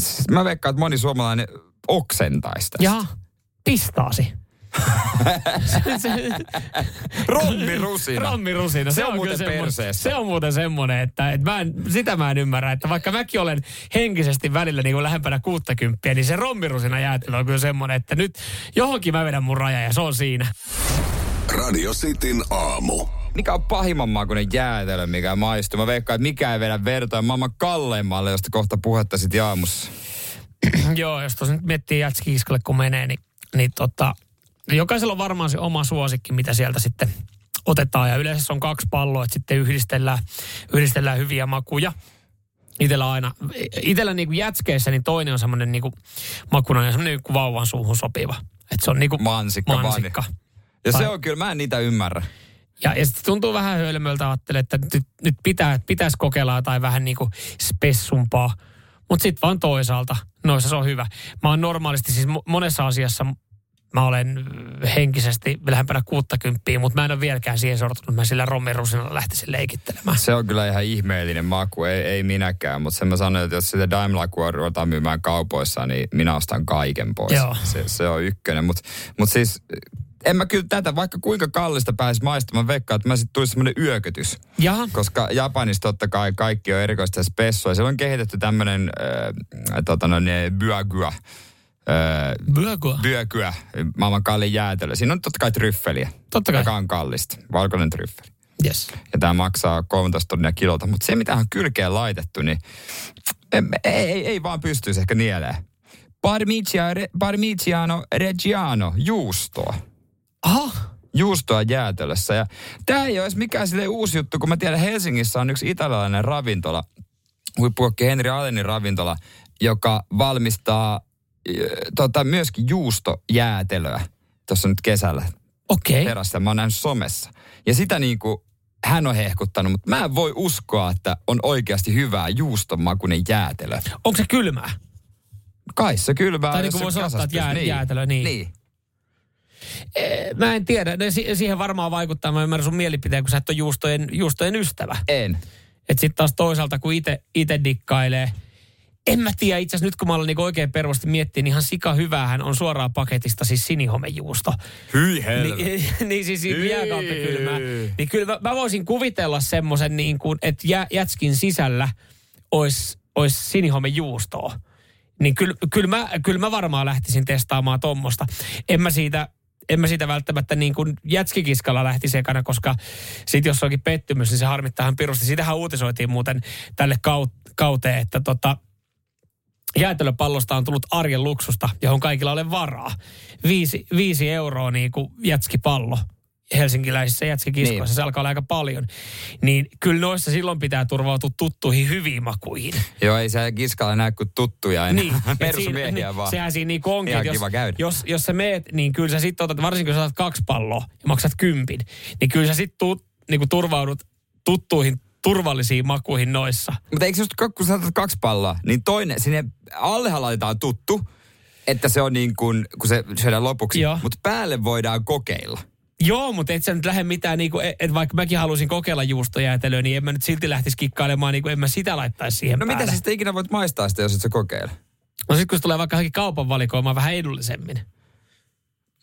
siis mä veikkaan, että moni suomalainen oksentaisi tästä. Jaha. Pistaasi. se, se, Rommirusina. Rommirusina. Se on muuten perseessä. Se on muuten semmoinen, että, että mä en, sitä mä en ymmärrä, että vaikka mäkin olen henkisesti välillä niin kuin lähempänä 60, niin se rommirusina jäätelö on kyllä semmoinen, että nyt johonkin mä vedän mun raja ja se on siinä. Radio Cityn aamu. Mikä on pahimman makuinen jäätelö, mikä maistuu? Mä veikkaan, että mikä ei vedä vertoa maailman kalleimmalle, josta kohta puhetta sit aamussa. Joo, jos tuossa nyt miettii jatskiiskalle kun menee, niin, niin tota, jokaisella on varmaan se oma suosikki, mitä sieltä sitten otetaan. Ja yleensä se on kaksi palloa, että sitten yhdistellään, yhdistellään hyviä makuja. Itellä aina, itellä niin jätskeissä, niin toinen on semmoinen niin makuna, ja semmoinen niin vauvan suuhun sopiva. Että se on niin kuin Mansikka, mansikka. Ja Tai- se on kyllä, mä en niitä ymmärrä. Ja, ja sitten tuntuu vähän hölmöltä ajattele, että nyt, nyt pitää, pitäisi kokeilla jotain vähän niin kuin spessumpaa. Mutta sitten vaan toisaalta, noissa se on hyvä. Mä oon normaalisti siis mo- monessa asiassa, mä olen henkisesti lähempänä 60, mutta mä en ole vieläkään siihen sortunut, mä sillä rommirusinalla lähtisin leikittelemään. Se on kyllä ihan ihmeellinen maku, ei, ei minäkään. Mutta sen mä sanoin, että jos sitä Daimler ruvetaan myymään kaupoissa, niin minä ostan kaiken pois. Joo. Se, se on ykkönen. Mutta mut siis en mä kyllä tätä, vaikka kuinka kallista pääisi maistamaan, veikkaa, että mä sitten tulisi semmoinen yökötys. Jaha, Koska Japanissa totta kai kaikki on erikoista spessua. Siellä on kehitetty tämmöinen äh, tota noin, byagua. Äh, Byökua. byökyä, maailman kallin jäätelö. Siinä on totta kai tryffeliä, Totta kai. joka on kallista. Valkoinen tryffeli. Yes. Ja tämä maksaa 13 tonnia kilolta. Mutta se, mitä on kylkeen laitettu, niin ei, ei, ei vaan pystyisi ehkä nieleen. Parmigiano, parmigiano reggiano, juustoa. Aha, Juustoa jäätelössä. Ja tämä ei ole edes mikään sille uusi juttu, kun mä tiedän, Helsingissä on yksi italialainen ravintola, huippukokki Henri Allenin ravintola, joka valmistaa tota, myöskin juustojäätelöä tuossa nyt kesällä okei. Okay. Mä oon nähnyt somessa. Ja sitä niin kuin hän on hehkuttanut, mutta mä en voi uskoa, että on oikeasti hyvää juustonmakuinen jäätelö. Onko se kylmää? Kai se kylmää. Tai niin kuin voisi ottaa, että jää- kasastus. jäätelö, niin. niin. Eh, Mä en tiedä. Ne si- siihen varmaan vaikuttaa. Mä ymmärrän sun mielipiteen, kun sä et ole juustojen, juustojen ystävä. En. Että sitten taas toisaalta, kun itse dikkailee, en mä tiedä, itse asiassa nyt kun mä olen niin oikein pervosti miettiä, niin ihan sika hyvähän on suoraan paketista siis sinihomejuusto. Hyi Niin, niin siis niin Hyi. jääkautta kylmää. Niin kyllä mä, mä voisin kuvitella semmoisen, niin kuin, että jä, jätskin sisällä olisi ois sinihomejuustoa. Niin kyllä, kyllä, mä, kyllä mä varmaan lähtisin testaamaan tuommoista. En mä siitä, en mä siitä välttämättä niin kuin jätskikiskalla lähti sekana, koska sit jos onkin pettymys, niin se harmittaa ihan pirusti. Siitähän uutisoitiin muuten tälle kaut- kauteen, että tota, jäätelöpallosta on tullut arjen luksusta, johon kaikilla ole varaa. Viisi, viisi euroa niin kuin jätskipallo helsinkiläisissä jätskikiskoissa, Niin. niin. se alkaa olla aika paljon. Niin kyllä noissa silloin pitää turvautua tuttuihin hyviin makuihin. Joo, ei se kiskalla näe kuin tuttuja enää. Niin, Persumiehiä siinä- vaan. Sehän siinä niin onkin, Ihan että jos, kiva käydä. jos, jos sä meet, niin kyllä sä sitten otat, varsinkin jos otat kaksi palloa ja maksat kympin, niin kyllä sä sitten niin turvaudut tuttuihin turvallisiin makuihin noissa. Mutta eikö just, kun sä otat kaksi palloa, niin toinen, sinne allehan laitetaan tuttu, että se on niin kuin, kun se syödään lopuksi. Mutta päälle voidaan kokeilla. Joo, mutta et sä nyt lähde mitään, niin kuin, että vaikka mäkin halusin kokeilla juustojäätelöä, niin en mä nyt silti lähtisi kikkailemaan, niin kuin en mä sitä laittaisi siihen No päälle. mitä sä sitten ikinä voit maistaa sitä, jos et sä kokeile? No sit kun se tulee vaikka kaupan valikoimaan vähän edullisemmin.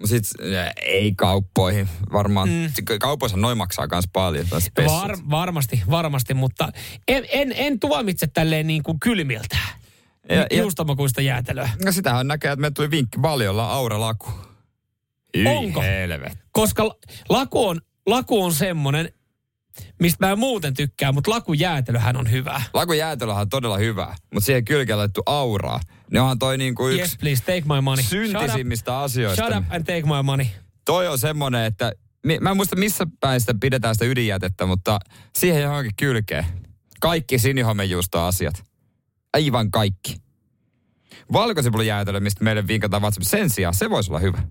Sitten ei kauppoihin. Varmaan, mm. kaupoissa noin maksaa myös paljon. Var, varmasti, varmasti, mutta en, en, en tuomitse tälleen niin kuin kylmiltään. Ja- Ja, Juustomakuista jäätelöä. No sitähän näkee, että me tuli vinkki Valjolla Aura Hyi Onko? helvet. Koska la- laku on, laku on semmonen, mistä mä en muuten tykkään, mutta lakujäätelöhän on hyvä. Laku jäätelöhän on todella hyvä, mutta siihen kylkeen laittu auraa. Ne onhan toi niinku yksi Yes, please, take my money. syntisimmistä Shut asioista. up, shut up and take my money. Toi on semmonen, että mä en muista missä päin sitä pidetään sitä ydinjätettä, mutta siihen johonkin kylkeen. Kaikki sinihomejuusto-asiat. Aivan kaikki. Valkosipulin mistä meille vinkataan WhatsApp. Sen sijaan se voisi olla hyvä.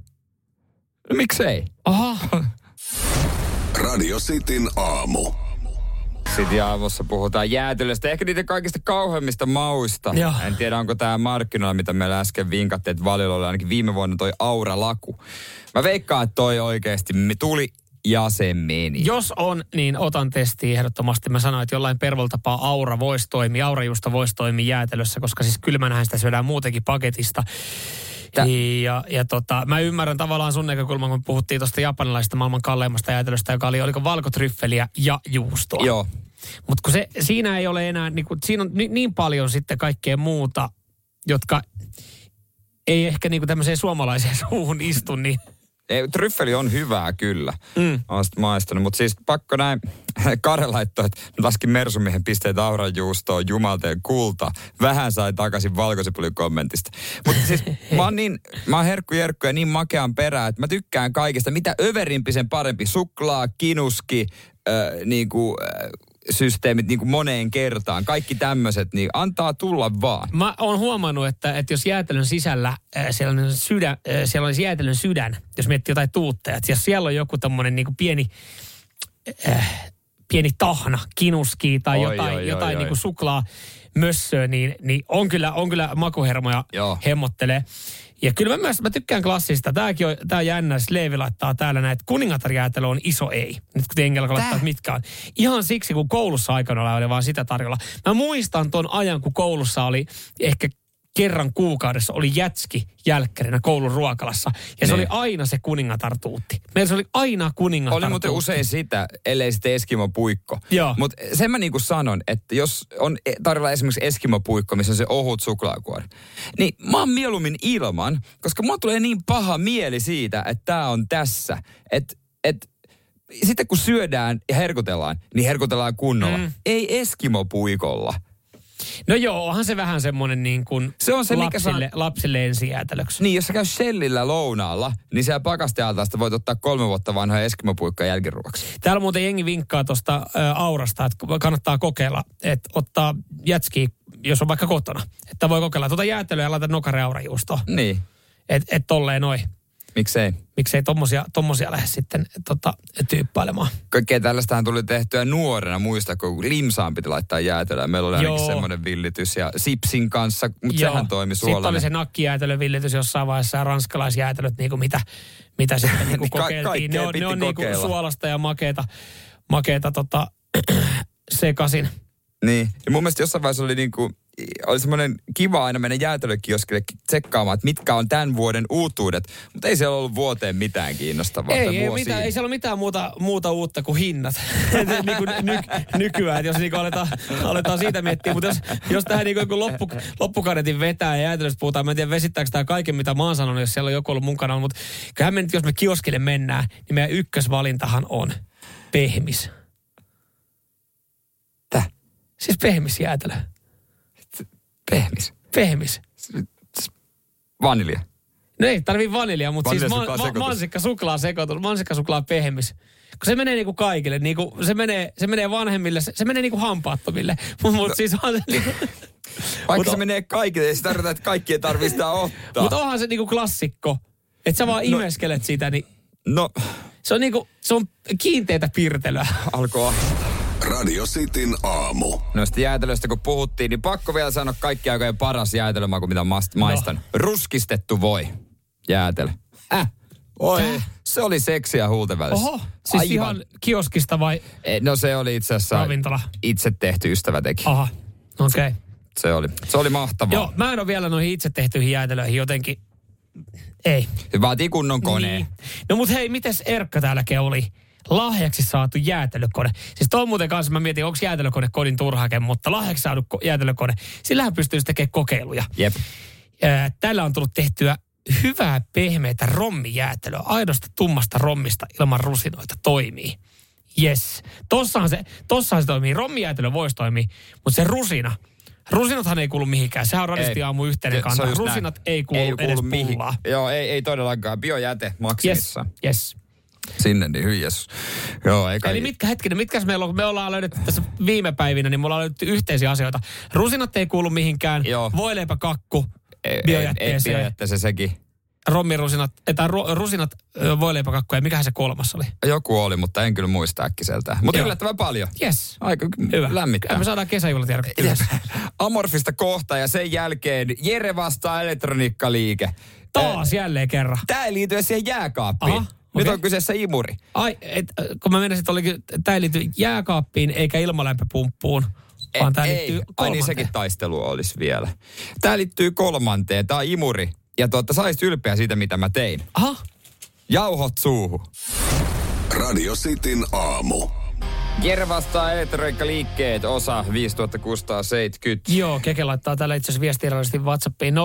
No, miksei? Aha. Radio Cityn aamu. Sitten aamussa puhutaan jäätelöstä, ehkä niitä kaikista kauheimmista mauista. Joo. En tiedä, onko tämä markkinoilla, mitä meillä äsken vinkattiin, että Valilla oli ainakin viime vuonna toi Aura-laku. Mä veikkaan, että toi oikeasti tuli ja se meni. Jos on, niin otan testiin ehdottomasti. Mä sanoin, että jollain pervoltapaa aura voisi toimia, aurajuusta voisi toimia jäätelössä, koska siis kylmänähän sitä syödään muutenkin paketista. Tä- ja, ja tota, mä ymmärrän tavallaan sun näkökulman, kun puhuttiin tuosta japanilaisesta maailman kalleimmasta jäätelöstä, joka oli, oliko valkotryffeliä ja juustoa. Joo. Mutta kun se, siinä ei ole enää, niin kun, siinä on niin, niin paljon sitten kaikkea muuta, jotka ei ehkä niin kuin tämmöiseen suomalaiseen suuhun istu, niin ei, tryffeli on hyvää kyllä. Mm. Olen sitten maistanut, mutta siis pakko näin. Kare laittoi, että laskin Mersumiehen pisteet auranjuustoon, jumalteen kulta. Vähän sai takaisin valkosipulin kommentista. Mutta siis mä oon, niin, mä oon herkku ja niin makean perää, että mä tykkään kaikesta. Mitä överimpi sen parempi. Suklaa, kinuski, äh, niinku, äh, systeemit niin kuin moneen kertaan. Kaikki tämmöiset, niin antaa tulla vaan. Mä oon huomannut, että, että jos jäätelön sisällä äh, siellä, on sydän, äh, siellä olisi jäätelön sydän, jos miettii jotain tuutteja, että jos siellä on joku tommonen niin pieni, äh, pieni tahna, kinuski tai Oi, jotain, oi, jotain oi, niin kuin suklaa mössöä, niin, niin on, kyllä, on kyllä makuhermoja Joo. hemmottelee. Ja kyllä mä myös, mä tykkään klassista. Tämäkin on, tää on jännä, Leevi laittaa täällä näin, että kuningatarjäätelö on iso ei. Nyt kun Engel laittaa, että mitkä on. Ihan siksi, kun koulussa aikana oli vaan sitä tarjolla. Mä muistan ton ajan, kun koulussa oli ehkä kerran kuukaudessa oli jätski jälkkärinä koulun ruokalassa. Ja se Niin. oli aina se kuningatartuutti. Meillä se oli aina kuningatartuutti. Oli muuten usein sitä, ellei sitten Eskimo puikko. Joo. Mutta sen mä niinku sanon, että jos on e- tarjolla esimerkiksi Eskimo puikko, missä on se ohut suklaakuori, niin mä oon mieluummin ilman, koska mulla tulee niin paha mieli siitä, että tää on tässä. Että et, sitten kun syödään ja herkutellaan, niin herkutellaan kunnolla. Mm. Ei Eskimo puikolla. No joo, onhan se vähän semmoinen niin kuin Se on se, mikä lapsille, saa- lapsille ensijäätelöksi. Niin, jos sä käy Shellillä lounaalla, niin siellä pakastealtaasta voit ottaa kolme vuotta vanhoja Eskimo-puikkoja jälkiruoksi. Täällä muuten jengi vinkkaa tuosta aurasta, että kannattaa kokeilla, että ottaa jätski, jos on vaikka kotona. Että voi kokeilla tuota jäätelöä ja laita nokare aurajuustoon. Niin, Että et tolleen noin. Miksei. Miksei tommosia, tommosia lähde sitten tota, tyyppailemaan. Kaikkea tällaistähän tuli tehtyä nuorena, muista, kun limsaan piti laittaa jäätelöä. Meillä oli ainakin semmoinen villitys ja sipsin kanssa, mutta Joo. sehän toimi Sitten oli suolainen. se nakkijäätelövillitys jossain vaiheessa ja ranskalaisjäätelöt, niin kuin mitä, mitä sitten niin kuin Ka- kokeiltiin. kaikkea Ne on, ne on niin kuin suolasta ja makeeta, makeeta tota, sekasin. Niin. Ja mun mielestä jossain vaiheessa oli niinku, oli semmoinen kiva aina mennä jäätelökioskille tsekkaamaan, että mitkä on tämän vuoden uutuudet. Mutta ei siellä ollut vuoteen mitään kiinnostavaa. Ei, tai ei, mitään, ei siellä ole mitään muuta, muuta uutta kuin hinnat niin kuin ny, nykyään, että jos niin aletaan, aletaan siitä miettiä. Mutta jos, jos tähän niin joku loppu, loppukadetin vetää ja jäätelöstä puhutaan, mä en tiedä vesittääkö tämä kaiken, mitä mä oon sanonut, jos siellä on joku ollut mukana. Mutta kyllähän me nyt, jos me kioskille mennään, niin meidän ykkösvalintahan on pehmis. Täh? Siis pehmisjäätelö. Pehmis. Pehmis. Vanilja. No ei tarvii vaniljaa, mutta siis ma- ma- mansikka suklaa sekoitus, mansikka suklaa pehmis. Kun se menee niinku kaikille, niinku, se, menee, se menee vanhemmille, se, se menee niinku hampaattomille. Mutta mut siis on se, niinku, Vaikka Mut se on- menee kaikille, ei se tarkoita, että kaikkien tarvii sitä ottaa. mut onhan se niinku klassikko. Että sä vaan imeskelet sitä, niin No, se on niinku, se on kiinteitä piirtelyä. alkoi Radio Cityn aamu. Noista jäätelöistä kun puhuttiin, niin pakko vielä sanoa kaikki aikojen paras jäätelömaku, mitä mast- maistan. Ruskistettu voi. Jäätelö. Äh. Oi, se oli seksiä huulten välissä. Oho, siis Aivan. ihan kioskista vai Eh, No se oli itse asiassa ravintola? itse tehty ystävä teki. Aha, okei. Okay. Se oli, se oli mahtavaa. Joo, mä en ole vielä noihin itse tehtyihin jäätelöihin jotenkin, ei. Se vaatii kunnon koneen. Niin. No mut hei, mites Erkka täällä oli? Lahjaksi saatu jäätelökone. Siis tuon muuten kanssa mä mietin, onko jäätelökone kodin turhake, mutta lahjaksi saatu ko- jäätelökone. Sillähän pystyy tekemään kokeiluja. Jep. Tällä on tullut tehtyä hyvää pehmeitä rommijäätelöä. Aidosta tummasta rommista ilman rusinoita toimii. Yes. Tossahan se, tossahan se toimii. Rommijäätelö voisi toimia, mutta se rusina, Rusinathan ei kuulu mihinkään. Sehän on radisti aamu yhteinen kanta. Rusinat näin. ei kuulu, edes mihin- pullaa. Joo, ei, ei todellakaan. Biojäte Yes, maksimissaan. yes. Sinne, niin hyi Jeesus. Joo, eikä... Eli mitkä hetkinen, mitkä meillä on, me ollaan löydetty tässä viime päivinä, niin me ollaan löydetty yhteisiä asioita. Rusinat ei kuulu mihinkään, Joo. voileipäkakku, Ei- ei- ei- biojätteeseen, biojätteeseen sekin. rommirusinat, eh, tai ru, rusinat, voileipäkakku ja mikähän se kolmas oli? Joku oli, mutta en kyllä muista äkkiseltään. Mutta yllättävän paljon. Yes. Aika Hyvä. lämmittää. Me saadaan kesäjuhlat järjestettyä yhdessä. Amorfista kohta ja sen jälkeen Jere vastaa elektroniikkaliike. Taas jälleen kerran. Tämä ei liity siihen jääkaappiin. Aha, Nyt okei. on kyseessä imuri. Ai, et, äh, kun mä menisin, että olikin, tämä ei liity jääkaappiin eikä ilmalämpöpumppuun, vaan tämä ei, liittyy ai niin kolmanteen. sekin taistelu olisi vielä. Tämä liittyy kolmanteen. Tämä on imuri. Ja tuotta, sä olisit ylpeä siitä, mitä mä tein. Aha, Jauhot suuhun. Radio Cityn aamu. Jere vastaa elektroniikkaliikkeet, osa 5670. joo, Keke laittaa täällä itse asiassa viestiirallisesti WhatsAppiin 0447255854,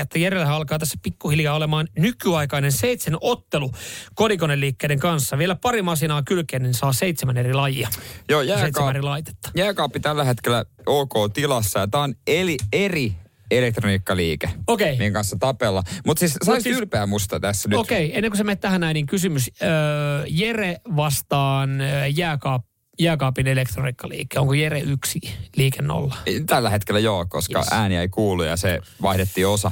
että Jerellä alkaa tässä pikkuhiljaa olemaan nykyaikainen seitsemän ottelu kodikoneliikkeiden kanssa. Vielä pari masinaa kylkeen, niin saa seitsemän eri lajia. Joo, Seitsemän jääkaappi. eri laitetta. Jääkaappi tällä hetkellä ok tilassa ja tää on eli, eri elektroniikkaliike. Okei. Minkä kanssa tapella. Mutta siis sä olisit siis- ylpeä musta tässä nyt. Okei, ennen kuin sä menet tähän näin, niin kysymys. Öö, Jere vastaan öö, jääkaap, jääkaapin elektroniikkaliike. Onko Jere yksi, liike nolla? Tällä hetkellä joo, koska Yes. yes. ääni ei kuulu ja se vaihdettiin osa.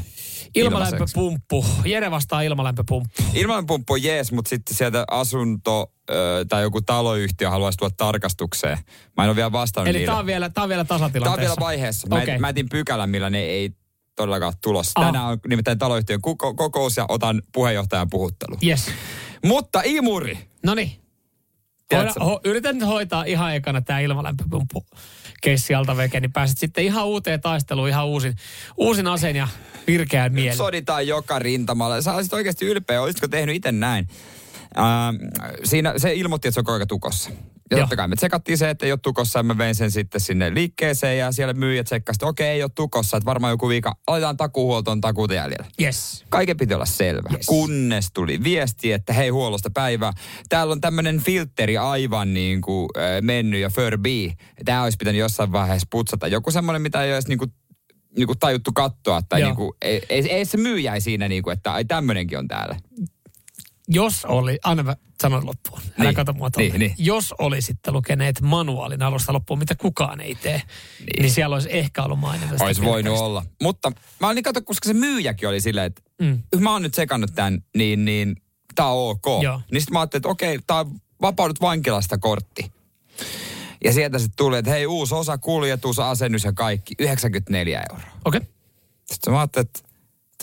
Ilmalämpöpumppu. Jere vastaa ilmalämpöpumppu. Ilmanpumppu on jees, mutta sitten sieltä asunto ö, tai joku taloyhtiö haluaisi tulla tarkastukseen. Mä en ole vielä vastannut Eli niille. tämä on vielä, tää on vielä Tää on tasatilanteessa. vielä vaiheessa. Mä, okay. mä etin pykälän, millä ne ei todellakaan ole tulossa. Aha. Tänään on nimittäin taloyhtiön kokous ja otan puheenjohtajan puhuttelu. Yes. Mutta imuri. No niin. Ho, yritän nyt hoitaa ihan ekana tämä ilmalämpöpumppu keissi alta veke, niin pääset sitten ihan uuteen taisteluun, ihan uusin, uusin aseen ja virkeän mielen. Soditaan joka rintamalla. Sä olisit oikeasti ylpeä. Olisitko tehnyt itse näin? Ähm, siinä se ilmoitti, että se on ajan tukossa. Ja totta kai me tsekattiin se, että ei ole tukossa ja mä vein sen sitten sinne liikkeeseen ja siellä myyjä tsekkasi, että okei, ei ole tukossa, että varmaan joku vika. Aletaan takuhuoltoon takuuta jäljellä. Yes. Kaiken piti olla selvä. Yes. Kunnes tuli viesti, että hei huollosta päivää. Täällä on tämmöinen filtteri aivan niin kuin äh, mennyt ja Furby. Tämä olisi pitänyt jossain vaiheessa putsata. Joku semmoinen, mitä ei olisi niin kuin, niin kuin tajuttu katsoa. Tai Joo. niin kuin, ei, ei, ei, se myyjä siinä, niin kuin, että ai tämmöinenkin on täällä. Jos oli, anna sanon loppuun, älä Niin, kato mua niin, niin, niin. Jos olisitte lukeneet manuaalin alusta loppuun, mitä kukaan ei tee, niin, niin siellä olisi ehkä ollut mainita Olisi voinut filteristä. olla. Mutta mä olin kato, koska se myyjäkin oli silleen, että Mm. mä oon nyt sekannut tämän, niin, niin tää on ok. Joo. Niin sitten mä ajattelin, että okei, tää on vapaudut vankilasta kortti. Ja sieltä sitten tuli, että hei, uusi osa, kuljetus, asennus ja kaikki, 94 euroa. Okei. Okay. Sitten mä ajattelin, että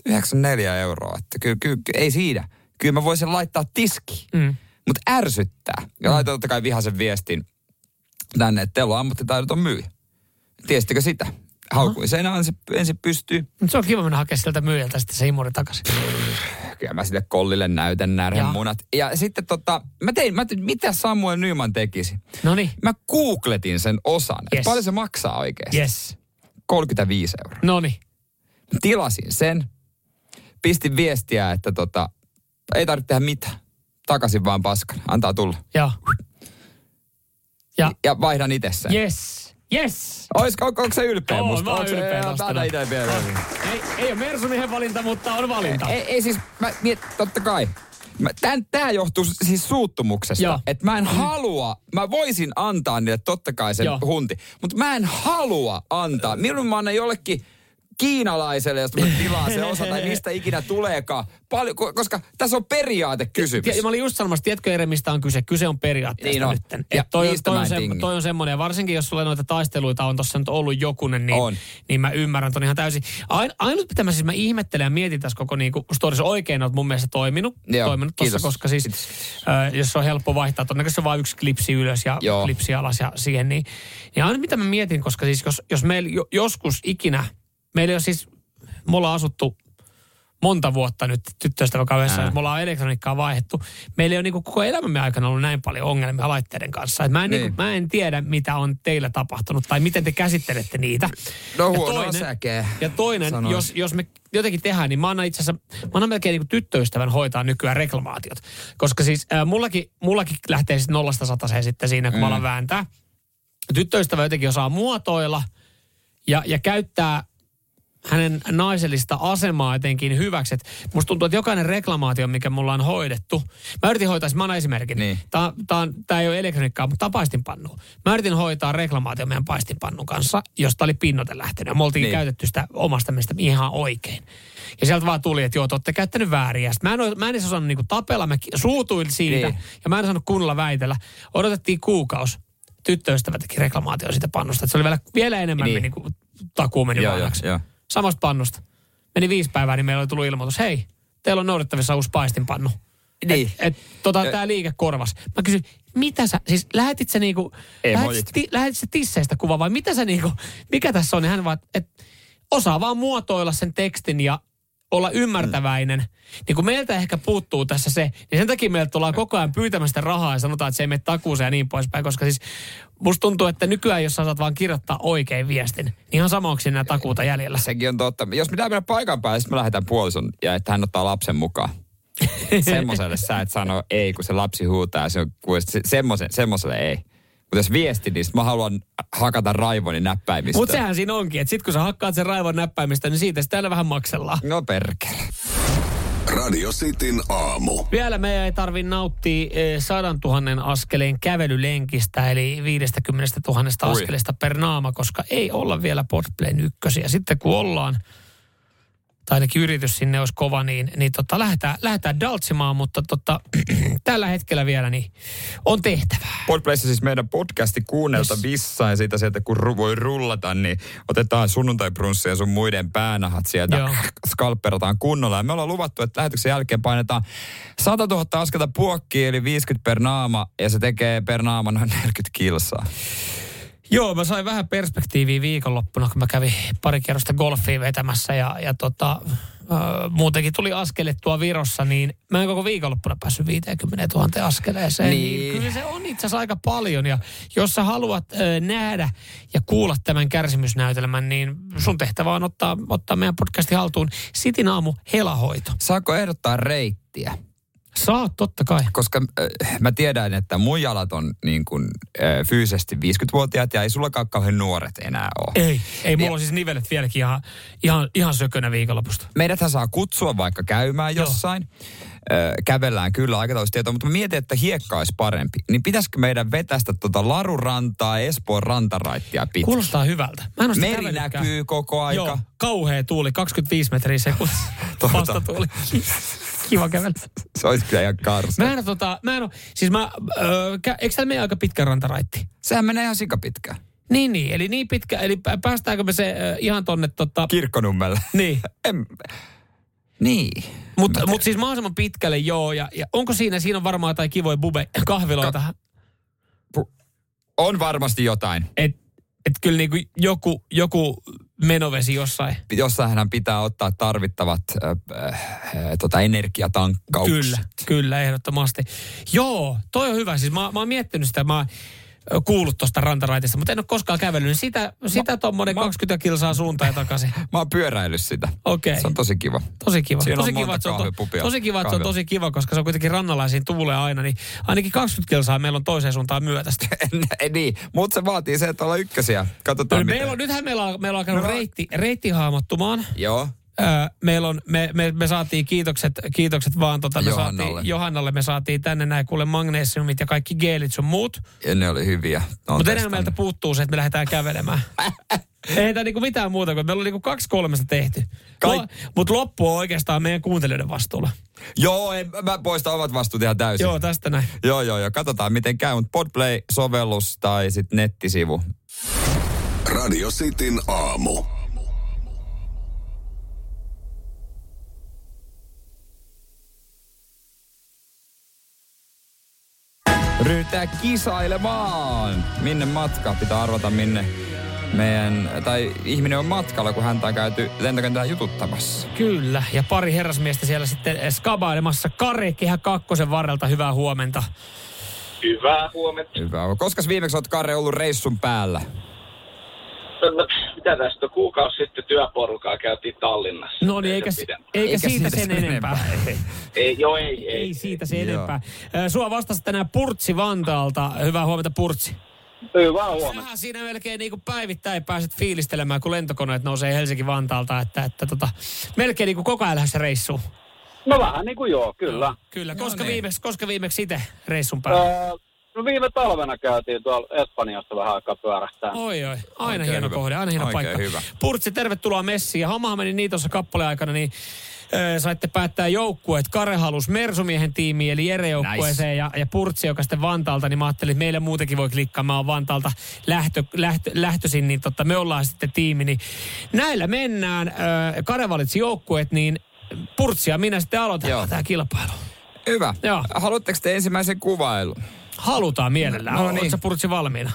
94 euroa, että kyllä, kyllä, kyllä ei siinä. Kyllä mä voisin laittaa tiski. Mm. Mutta ärsyttää. Ja mm. laitan totta kai vihaisen viestin tänne, että teillä on ammattitaidoton myyjä. Tiesittekö sitä? Haukuin sen ensin, ensin pystyy. Mut se on kiva mennä hakemaan sieltä myyjältä sitten se imuri takaisin. Kyllä mä sille kollille näytän närhemunat. Ja sitten tota, mä tein, mä tein, mitä Samuel Nyman tekisi. No niin. Mä googletin sen osan, yes. Paljon se maksaa oikeasti. Yes. 35 euroa. No niin. Tilasin sen, pistin viestiä, että tota, ei tarvitse tehdä mitään. Takaisin vaan paskan, antaa tulla. Ja. Ja. Ja vaihdan itse sen. Yes. Yes. Oisko, onko, onko se ylpeä Oon, musta? mä oon se- ylpeä itse vielä. On. Ei, ei ole Mersumiehen valinta, mutta on valinta. Ei, ei siis, mä miet, totta kai. Mä, tän, tää johtuu siis suuttumuksesta. Että mä en halua, mä voisin antaa niille totta kai sen Joo. hunti, mutta mä en halua antaa. Milloin mä annan jollekin kiinalaiselle, josta mä tilaan se osa tai mistä ikinä tuleekaan. Paljon, ko- koska tässä on periaatekysymys. Ja mä olin just sanomassa, tiedätkö Ere, mistä on kyse? Kyse on periaatteesta Niin on. nytten. Ja toi, niistä toi, on se, tingi. toi on semmoinen, ja varsinkin jos sulla noita taisteluita on tuossa nyt ollut jokunen, niin, On. niin mä ymmärrän ton ihan täysin. Ain, ainut mitä mä siis mä ihmettelen ja mietin tässä koko niinku storissa oikein, on mun mielestä toiminut. Joo, toiminut tossa, kiitos. koska siis, äh, jos se on helppo vaihtaa, todennäköisesti on vain yksi klipsi ylös ja Joo. klipsi alas ja siihen, niin, niin ainut mitä mä mietin, koska siis jos, jos meillä jo, joskus ikinä, meillä ei ole siis, me ollaan asuttu monta vuotta nyt tyttöystäväkaudessa, Ää. että me ollaan elektroniikkaa vaihdettu. Meillä ei ole niin koko elämämme aikana ollut näin paljon ongelmia laitteiden kanssa. Et mä, en, niin. Niin. mä en tiedä, mitä on teillä tapahtunut tai miten te käsittelette niitä. No Ja huonoa säkeä, Ja toinen, jos, jos me jotenkin tehdään, niin mä annan itse asiassa, mä annan melkein niin tyttöystävän hoitaa nykyään reklamaatiot. Koska siis äh, mullakin, mullakin lähtee sitten nollasta sataseen sitten siinä, kun mm. mä alan vääntää. Tyttöystävä jotenkin osaa muotoilla ja, ja käyttää hänen naisellista asemaa jotenkin hyväksi. Et musta tuntuu, että jokainen reklamaatio, mikä mulla on hoidettu, mä yritin hoitaa, siis mä annan esimerkin. Niin. Tää, tää, tää ei ole elektroniikkaa, mutta tää paistinpannu. Mä yritin hoitaa reklamaatio meidän paistinpannun kanssa, josta oli pinnote lähtenyt. Ja me oltiin Niin. käytetty sitä omasta mielestä ihan oikein. Ja sieltä vaan tuli, että joo, te olette käyttänyt sit mä en, mä en edes osannut niinku tapella, mä suutuin siitä. Niin. Ja mä en osannut kunnolla väitellä. Odotettiin kuukaus. Tyttöystävä teki reklamaatio siitä pannusta. Et se oli vielä, vielä enemmän Niin. niin. Niin kuin, takuu meni Joo, joo, joo. Samasta pannusta. Meni viisi päivää, niin meillä oli tullut ilmoitus. Hei, teillä on noudettavissa uusi paistinpannu. Niin. Et, tota, Ja- tää liike korvas. Mä kysyin, mitä sä, siis lähetit sä niinku, lähetit, ti, lähetit sä tisseistä kuva vai mitä sä niinku, mikä tässä on? Niin hän vaan, että osaa vaan muotoilla sen tekstin ja olla ymmärtäväinen. Mm. Niin kun meiltä ehkä puuttuu tässä se, niin sen takia meiltä tullaan koko ajan pyytämästä rahaa ja sanotaan, että se ei mene takuuseen ja niin poispäin. Koska siis musta tuntuu, että nykyään jos sä saat vaan kirjoittaa oikein viestin, niin ihan sama onko siinä takuuta jäljellä. Sekin on totta. Jos pitää mennä paikan päälle, sitten mä lähetän puolison ja että hän ottaa lapsen mukaan. Semmoiselle sä et sano ei, kun se lapsi huutaa. Se on, se, semmoiselle ei. Mutta jos viesti, niin mä haluan hakata raivoni näppäimistä. Mutta sehän siinä onkin, että sit kun sä hakkaat sen raivon näppäimistä, niin siitä sitä aina vähän maksellaan. No perkele. Radio Cityn aamu. Vielä meidän ei tarvi nauttia eh, sadan tuhannen askeleen kävelylenkistä, eli 50 000 Ui. askelista per naama, koska ei olla vielä Podplayn ykkösiä. Sitten kun ollaan, tai ainakin yritys sinne olisi kova, niin, niin tota, lähdetään, lähdetään daltsimaan, mutta tota, tällä hetkellä vielä niin on tehtävää. Podplayssa siis meidän podcasti kuunnelta Yes. ja siitä sieltä kun ru- voi rullata, niin otetaan sunnuntaiprunssia ja sun muiden päänahat sieltä, Joo. skalpperataan kunnolla. Ja me ollaan luvattu, että lähetyksen jälkeen painetaan 100 000 askelta puokkiin, eli 50 per naama, ja se tekee per naama noin 40 kilsaa. Joo, mä sain vähän perspektiiviä viikonloppuna, kun mä kävin pari kierrosta golfia vetämässä ja, ja tota, muutenkin tuli askelettua Virossa, niin mä en koko viikonloppuna päässyt 50 000 askeleeseen. Niin. Niin. kyllä se on itse asiassa aika paljon ja jos sä haluat ö, nähdä ja kuulla tämän kärsimysnäytelmän, niin sun tehtävä on ottaa, ottaa meidän podcasti haltuun Sitin aamu helahoito. Saako ehdottaa reittiä? Saat totta kai. Koska äh, mä tiedän, että mun jalat on niin kuin, äh, fyysisesti 50-vuotiaat ja ei sullakaan kauhean nuoret enää ole. Ei, ei mulla Ja- on siis nivelet vieläkin ihan, ihan, ihan sökönä viikonlopusta. Meidäthän saa kutsua vaikka käymään Joo. jossain. Ö, kävellään kyllä aikataulustietoa, mutta mä mietin, että hiekka olisi parempi. Niin pitäisikö meidän vetästä tuota Larurantaa, Espoon rantaraittia pitkin? Kuulostaa hyvältä. Mä en ole Meri näkyy koko aika. Joo, kauhea tuuli, 25 metriä sekunnissa. Vastatuuli. Kiva kävellä. Se olisi kyllä ihan karsa. Mä en ole, tota, mä en ole, siis mä, öö, kä- eikö täällä mene aika pitkä rantaraitti? Sehän menee ihan sikapitkään. Niin, niin, eli niin pitkä, eli pä- päästäänkö me se ö, ihan tonne tota, Kirkkonummelle. niin. En... Niin. Mutta mut siis mahdollisimman pitkälle joo, ja, ja onko siinä, siinä on varmaan jotain kivoja bube kahviloita, On varmasti jotain. että et kyllä niinku joku, joku menovesi jossain. Jossainhan pitää ottaa tarvittavat äh, äh, tota energiatankkaukset. Kyllä, kyllä, ehdottomasti. Joo, toi on hyvä. Siis mä, mä oon miettinyt sitä, mä kuullut tuosta rantaraitista, mutta en ole koskaan kävellyt. niin Sitä, sitä tommonen 20 kilsaa suuntaan ja takaisin. Mä oon pyöräillyt sitä. Okei. Se on tosi kiva. Tosi kiva. Siinä tosi kiva, se on, tosi kiva, että se on tosi kiva, koska se on kuitenkin siinä tuulee aina, niin ainakin 20 kilsaa meillä on toiseen suuntaan myötästä. niin, mutta se vaatii se, että ollaan ykkösiä. Katsotaan No, meillä on, nythän meillä on, meillä on alkanut No, reitti, reitti hahmottumaan. Joo. Öö, meillä on, me, me, me saatiin kiitokset, kiitokset vaan tota, me Johannalle. saatiin, Johannalle me saatiin tänne näin kuule magnesiumit ja kaikki geelit sun muut. Ja ne oli hyviä. Mutta enää meiltä puuttuu se, että me lähdetään kävelemään. Ei tämä niinku mitään muuta kuin meillä on niinku kaksi kolmesta tehty. Kaik- Lo, Mutta loppu on oikeastaan meidän kuuntelijoiden vastuulla. Joo, en, mä poistan omat vastuut ihan täysin. Joo, tästä näin. Joo, joo, joo. Katsotaan miten käy. Mutta Podplay-sovellus tai sitten nettisivu. Radio Cityn aamu. Ryhdytään kisailemaan. Minne matka? Pitää arvata minne meidän, tai ihminen on matkalla, kun häntä on käyty lentokentällä jututtamassa. Kyllä, ja pari herrasmiestä siellä sitten skabailemassa. Kare Kehä kakkosen varrelta, hyvää huomenta. Hyvää huomenta. Hyvä. Koska viimeksi olet Kare ollut reissun päällä? No, mitä tästä? Kuukausi sitten työporukaa käytiin Tallinnassa. No niin, Ei eikä, se eikä, eikä siitä sen enempää. Ei, joo, ei, ei. Ei siitä sen Joo. enempää. Sua vastasi tänään Purtsi Vantaalta. Hyvää huomenta Purtsi. Hyvää huomenta. Sähän siinä melkein niin kuin päivittäin pääset fiilistelemään, kun lentokoneet nousee Helsinki-Vantaalta, että, että tota, melkein niin kuin koko ajan lähdössä reissuun. No vähän niin kuin joo, kyllä. Kyllä. No Koska, niin. viimeksi, koska viimeksi itse reissun päällä? Öö, no viime talvena käytiin tuolla Espanjassa vähän aikaa pyörähtää. Oi oi, aina Oikein hieno hyvä. kohde, aina hieno Oikein paikka. hyvä. Purtsi, tervetuloa messiin. Ja hommahan meni niin tuossa kappaleen niin ö, saitte päättää joukkueet. Kare halus Mersumiehen tiimiin, eli Jere joukkueeseen ja, ja Purtsi, joka sitten Vantaalta, niin mä ajattelin, että meillä muutenkin voi klikkaa. Mä oon Vantaalta lähtö, lähtö, lähtöisin, niin totta, me ollaan sitten tiimi. Niin näillä mennään. Ö, Kare valitsi joukkueet, niin Purtsi ja minä sitten Joo. aloitetaan tämä kilpailu. Hyvä. Joo. Haluatteko te ensimmäisen kuvailun? Halutaan mielellään. No No, niin. Oletko Purtsi valmiina?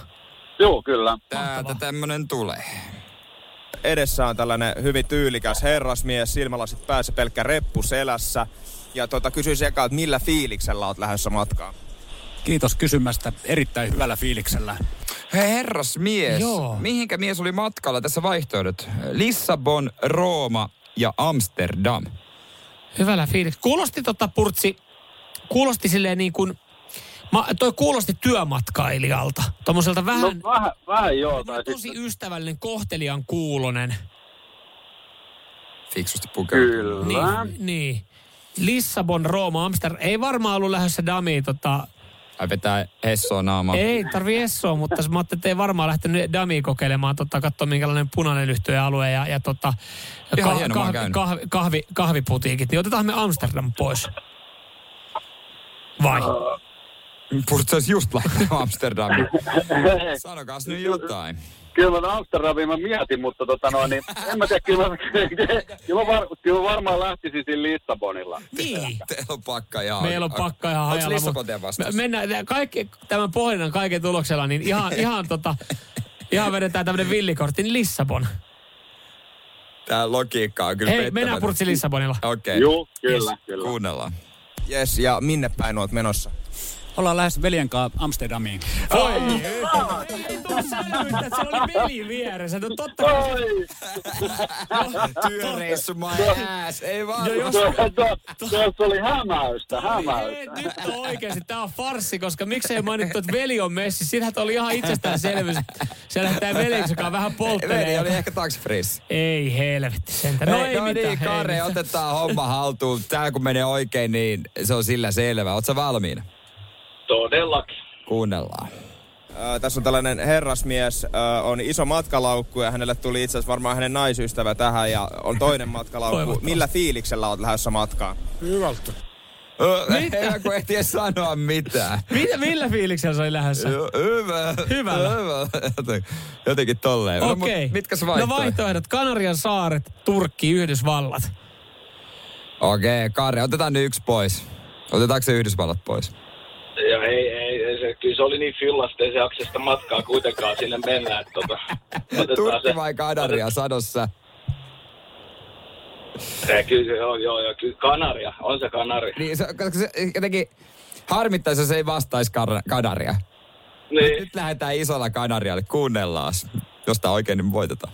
Joo, kyllä. Täältä tämmönen tulee. edessä on tällainen hyvin tyylikäs herrasmies, silmälasit päässä, pelkkä reppu selässä. Ja tota, kysyisin eka, että millä fiiliksellä oot lähdössä matkaan? Kiitos kysymästä. Erittäin hyvällä fiiliksellä. Hei herras mies. Joo. Mihinkä mies oli matkalla tässä vaihtoehdot? Lissabon, Rooma ja Amsterdam. Hyvällä fiilis. Kuulosti tota Purtsi, kuulosti silleen niin kuin, ma, toi kuulosti työmatkailijalta. Tuommoiselta No vähän, vähän, vähän joo. Tai tosi sitten, ystävällinen, kohtelijan kuulonen. Fiksusti pukeutunut. kyllä. Niin, niin. Lissabon, Rooma, Amsterdam. Ei varmaan ollut lähdössä Damiin tota, Ai vetää Hessoa naamaa. ei tarvi Essoa, mutta mä ajattelin, että ei varmaan lähtenyt Damiin kokeilemaan, tota, katsoa minkälainen punainen lyhtyjä-alue ja, ja tota, Ihan hieno, kahvi, kahvi, kahvi, kahviputiikit. Niin otetaan me Amsterdam pois. Vai? Purtsi olisi just lähtenyt Amsterdamiin. Sanokaas nyt jotain. Kyllä mä Amsterdamiin mä mietin, mutta tota noin, niin en mä tiedä, kyllä kyllä var, kyllä varmaan lähtisin siinä Lissabonilla. Niin. Teillä on pakka ihan... Meillä on pakka ihan Onko hajalla. Lissabon mutta teidän vastaus? me- Mennään, kaikki, tämän pohdinnan kaiken tuloksella, niin ihan, ihan, tota, ihan vedetään tämmöinen villikortti, niin Lissabon. Tää logiikka on kyllä Hei, mennään purtsi Lissabonilla. Okei. Okay. Joo, kyllä, kyllä. Kuunnellaan. Yes, ja minne päin oot menossa? Ollaan lähes veljen kanssa Amsterdamiin. Voi! Ei tuu selvyyttä, että siellä oli veli vieressä. No totta kai. Oi! Työreissu my ass. Ei vaan. Jo, jos, Tuossa oli hämäystä, Ei, hämäystä. nyt on oikeasti, tää on farssi, koska miksei mainittu, että veli on messi. Siinähän oli ihan itsestäänselvyys. Se lähtee veliksi, joka vähän Veli polttelee. oli ehkä taksifrees. Ei helvetti sentään. No, Hei, ei no mitään. niin, ei Kare, otetaan homma haltuun. Tää kun menee oikein, niin se on sillä selvä. Ootko valmiina? Todellakin. Kuunnellaan. Ö, tässä on tällainen herrasmies, ö, on iso matkalaukku ja hänelle tuli itse asiassa varmaan hänen naisystävä tähän ja on toinen matkalaukku. Millä fiiliksellä oot lähdössä matkaan? Hyvältä. Mitä? Ei kun ehtiä sanoa mitään. Mitä, millä fiiliksellä se oli lähdössä? Hyvä. Hyvällä. Hyvä. Joten- Jotenkin tolleen. No, Okei. mut mitkä se No vaihtoehdot? vaihtoehdot. Kanarian saaret, Turkki, Yhdysvallat. Okei, Kare, otetaan nyt yksi pois. Otetaanko se Yhdysvallat pois? Ja ei, ei, ei se, kyllä se oli niin fyllasta, ei se jaksa sitä matkaa kuitenkaan sinne mennä. Että tota, Turkki vai Kanaria sadossa? Se, kyllä, joo, joo, joo, kyllä Kanaria, on se Kanari. Niin, se, koska se jotenkin harmittaisi, jos ei vastaisi kar- Kanaria. Niin, Nyt lähdetään isolla Kanarialle, kuunnellaan. Jos tää oikein, niin voitetaan.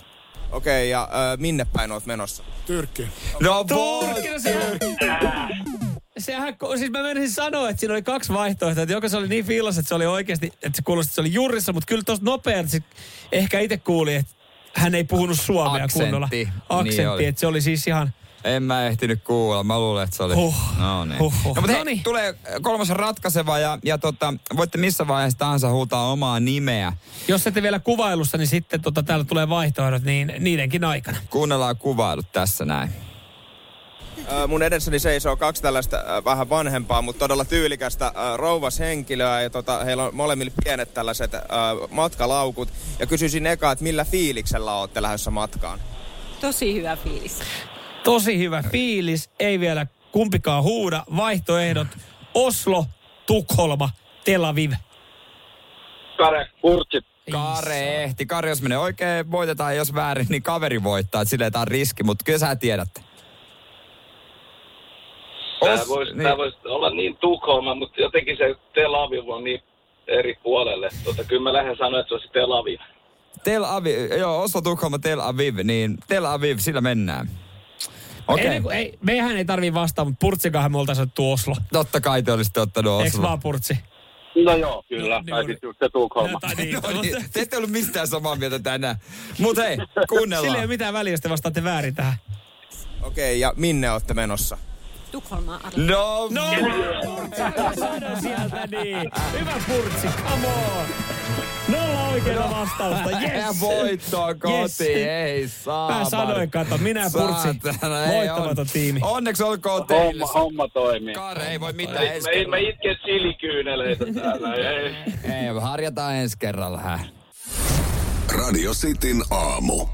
Okei, ja ö, minne päin oot menossa? Tyrkki. No Turkki, no sehän... Siis mä menisin sanoa, että siinä oli kaksi vaihtoehtoa, että joko se oli niin fiilas, että se oli oikeasti, että se kuulosti, että se oli jurissa, mutta kyllä tuossa nopeasti ehkä itse kuuli, että hän ei puhunut suomea Aksentti. kunnolla. Niin Aksentti, oli. että se oli siis ihan... En mä ehtinyt kuulla. Mä luulen, että se oli... Huh. No niin. Huh, huh. No, mutta hei, Noniin. tulee kolmas ratkaiseva ja, ja tota, voitte missä vaiheessa tahansa huutaa omaa nimeä. Jos ette vielä kuvailussa, niin sitten tota, täällä tulee vaihtoehdot niin niidenkin aikana. Kuunnellaan kuvailut tässä näin. Ö, mun edessäni seisoo kaksi tällaista ö, vähän vanhempaa, mutta todella tyylikästä ö, rouvashenkilöä. Ja tota, heillä on molemmilla pienet tällaiset matkalaukut. Ja kysyisin eka, että millä fiiliksellä ootte lähdössä matkaan? Tosi hyvä fiilis. Tosi hyvä fiilis, ei vielä kumpikaan huuda. Vaihtoehdot Oslo, Tukholma, Tel Aviv. Kare, Purtsi. Kare ehti. Kare, jos menee oikein, voitetaan. Jos väärin, niin kaveri voittaa. Et silleen tää on riski, mutta kyllä sä tiedätte. Tämä Os- voisi niin. vois olla niin Tukholma, mutta jotenkin se Tel Aviv on niin eri puolelle. Tota, kyllä mä lähden sanoa, että se olisi Tel Aviv. Tel Aviv, joo, Oslo, Tukholma, Tel Aviv, niin Tel Aviv, sillä mennään. Okei, Ei, okay. ei, meihän ei tarvii vastata, mutta Purtsikahan me oltaisiin otettu Oslo. totta kai te olisitte ottanut Eikö Oslo. vaan Purtsi? No joo, kyllä. No, tai niin, sitten just se Tukholma. No, tai niin, No mutta- niin, te ette ollut mistään samaa mieltä tänään. Mut hei, Sillä ei kuunnellaan. ole mitään väliä, jos te vastaatte väärin tähän. Okei, okay, ja minne olette menossa? Tukholmaan Arla. No, No, sano sieltä niin. Hyvä Purtsi, come on. Nolla oikeaa vastausta, Ja yes. voittoa kotiin, Yes. ei saa. Mä sanoin, kato, minä ja Purtsi, voittamaton on. tiimi. Onneksi olkoon teille. Homma, homma toimii. Kare, ei voi mitään ensi Mä, mä kerralla. itken chilikyyneleitä täällä. Ei. Ei, harjataan ensi kerralla. Hä? Radio Cityn aamu.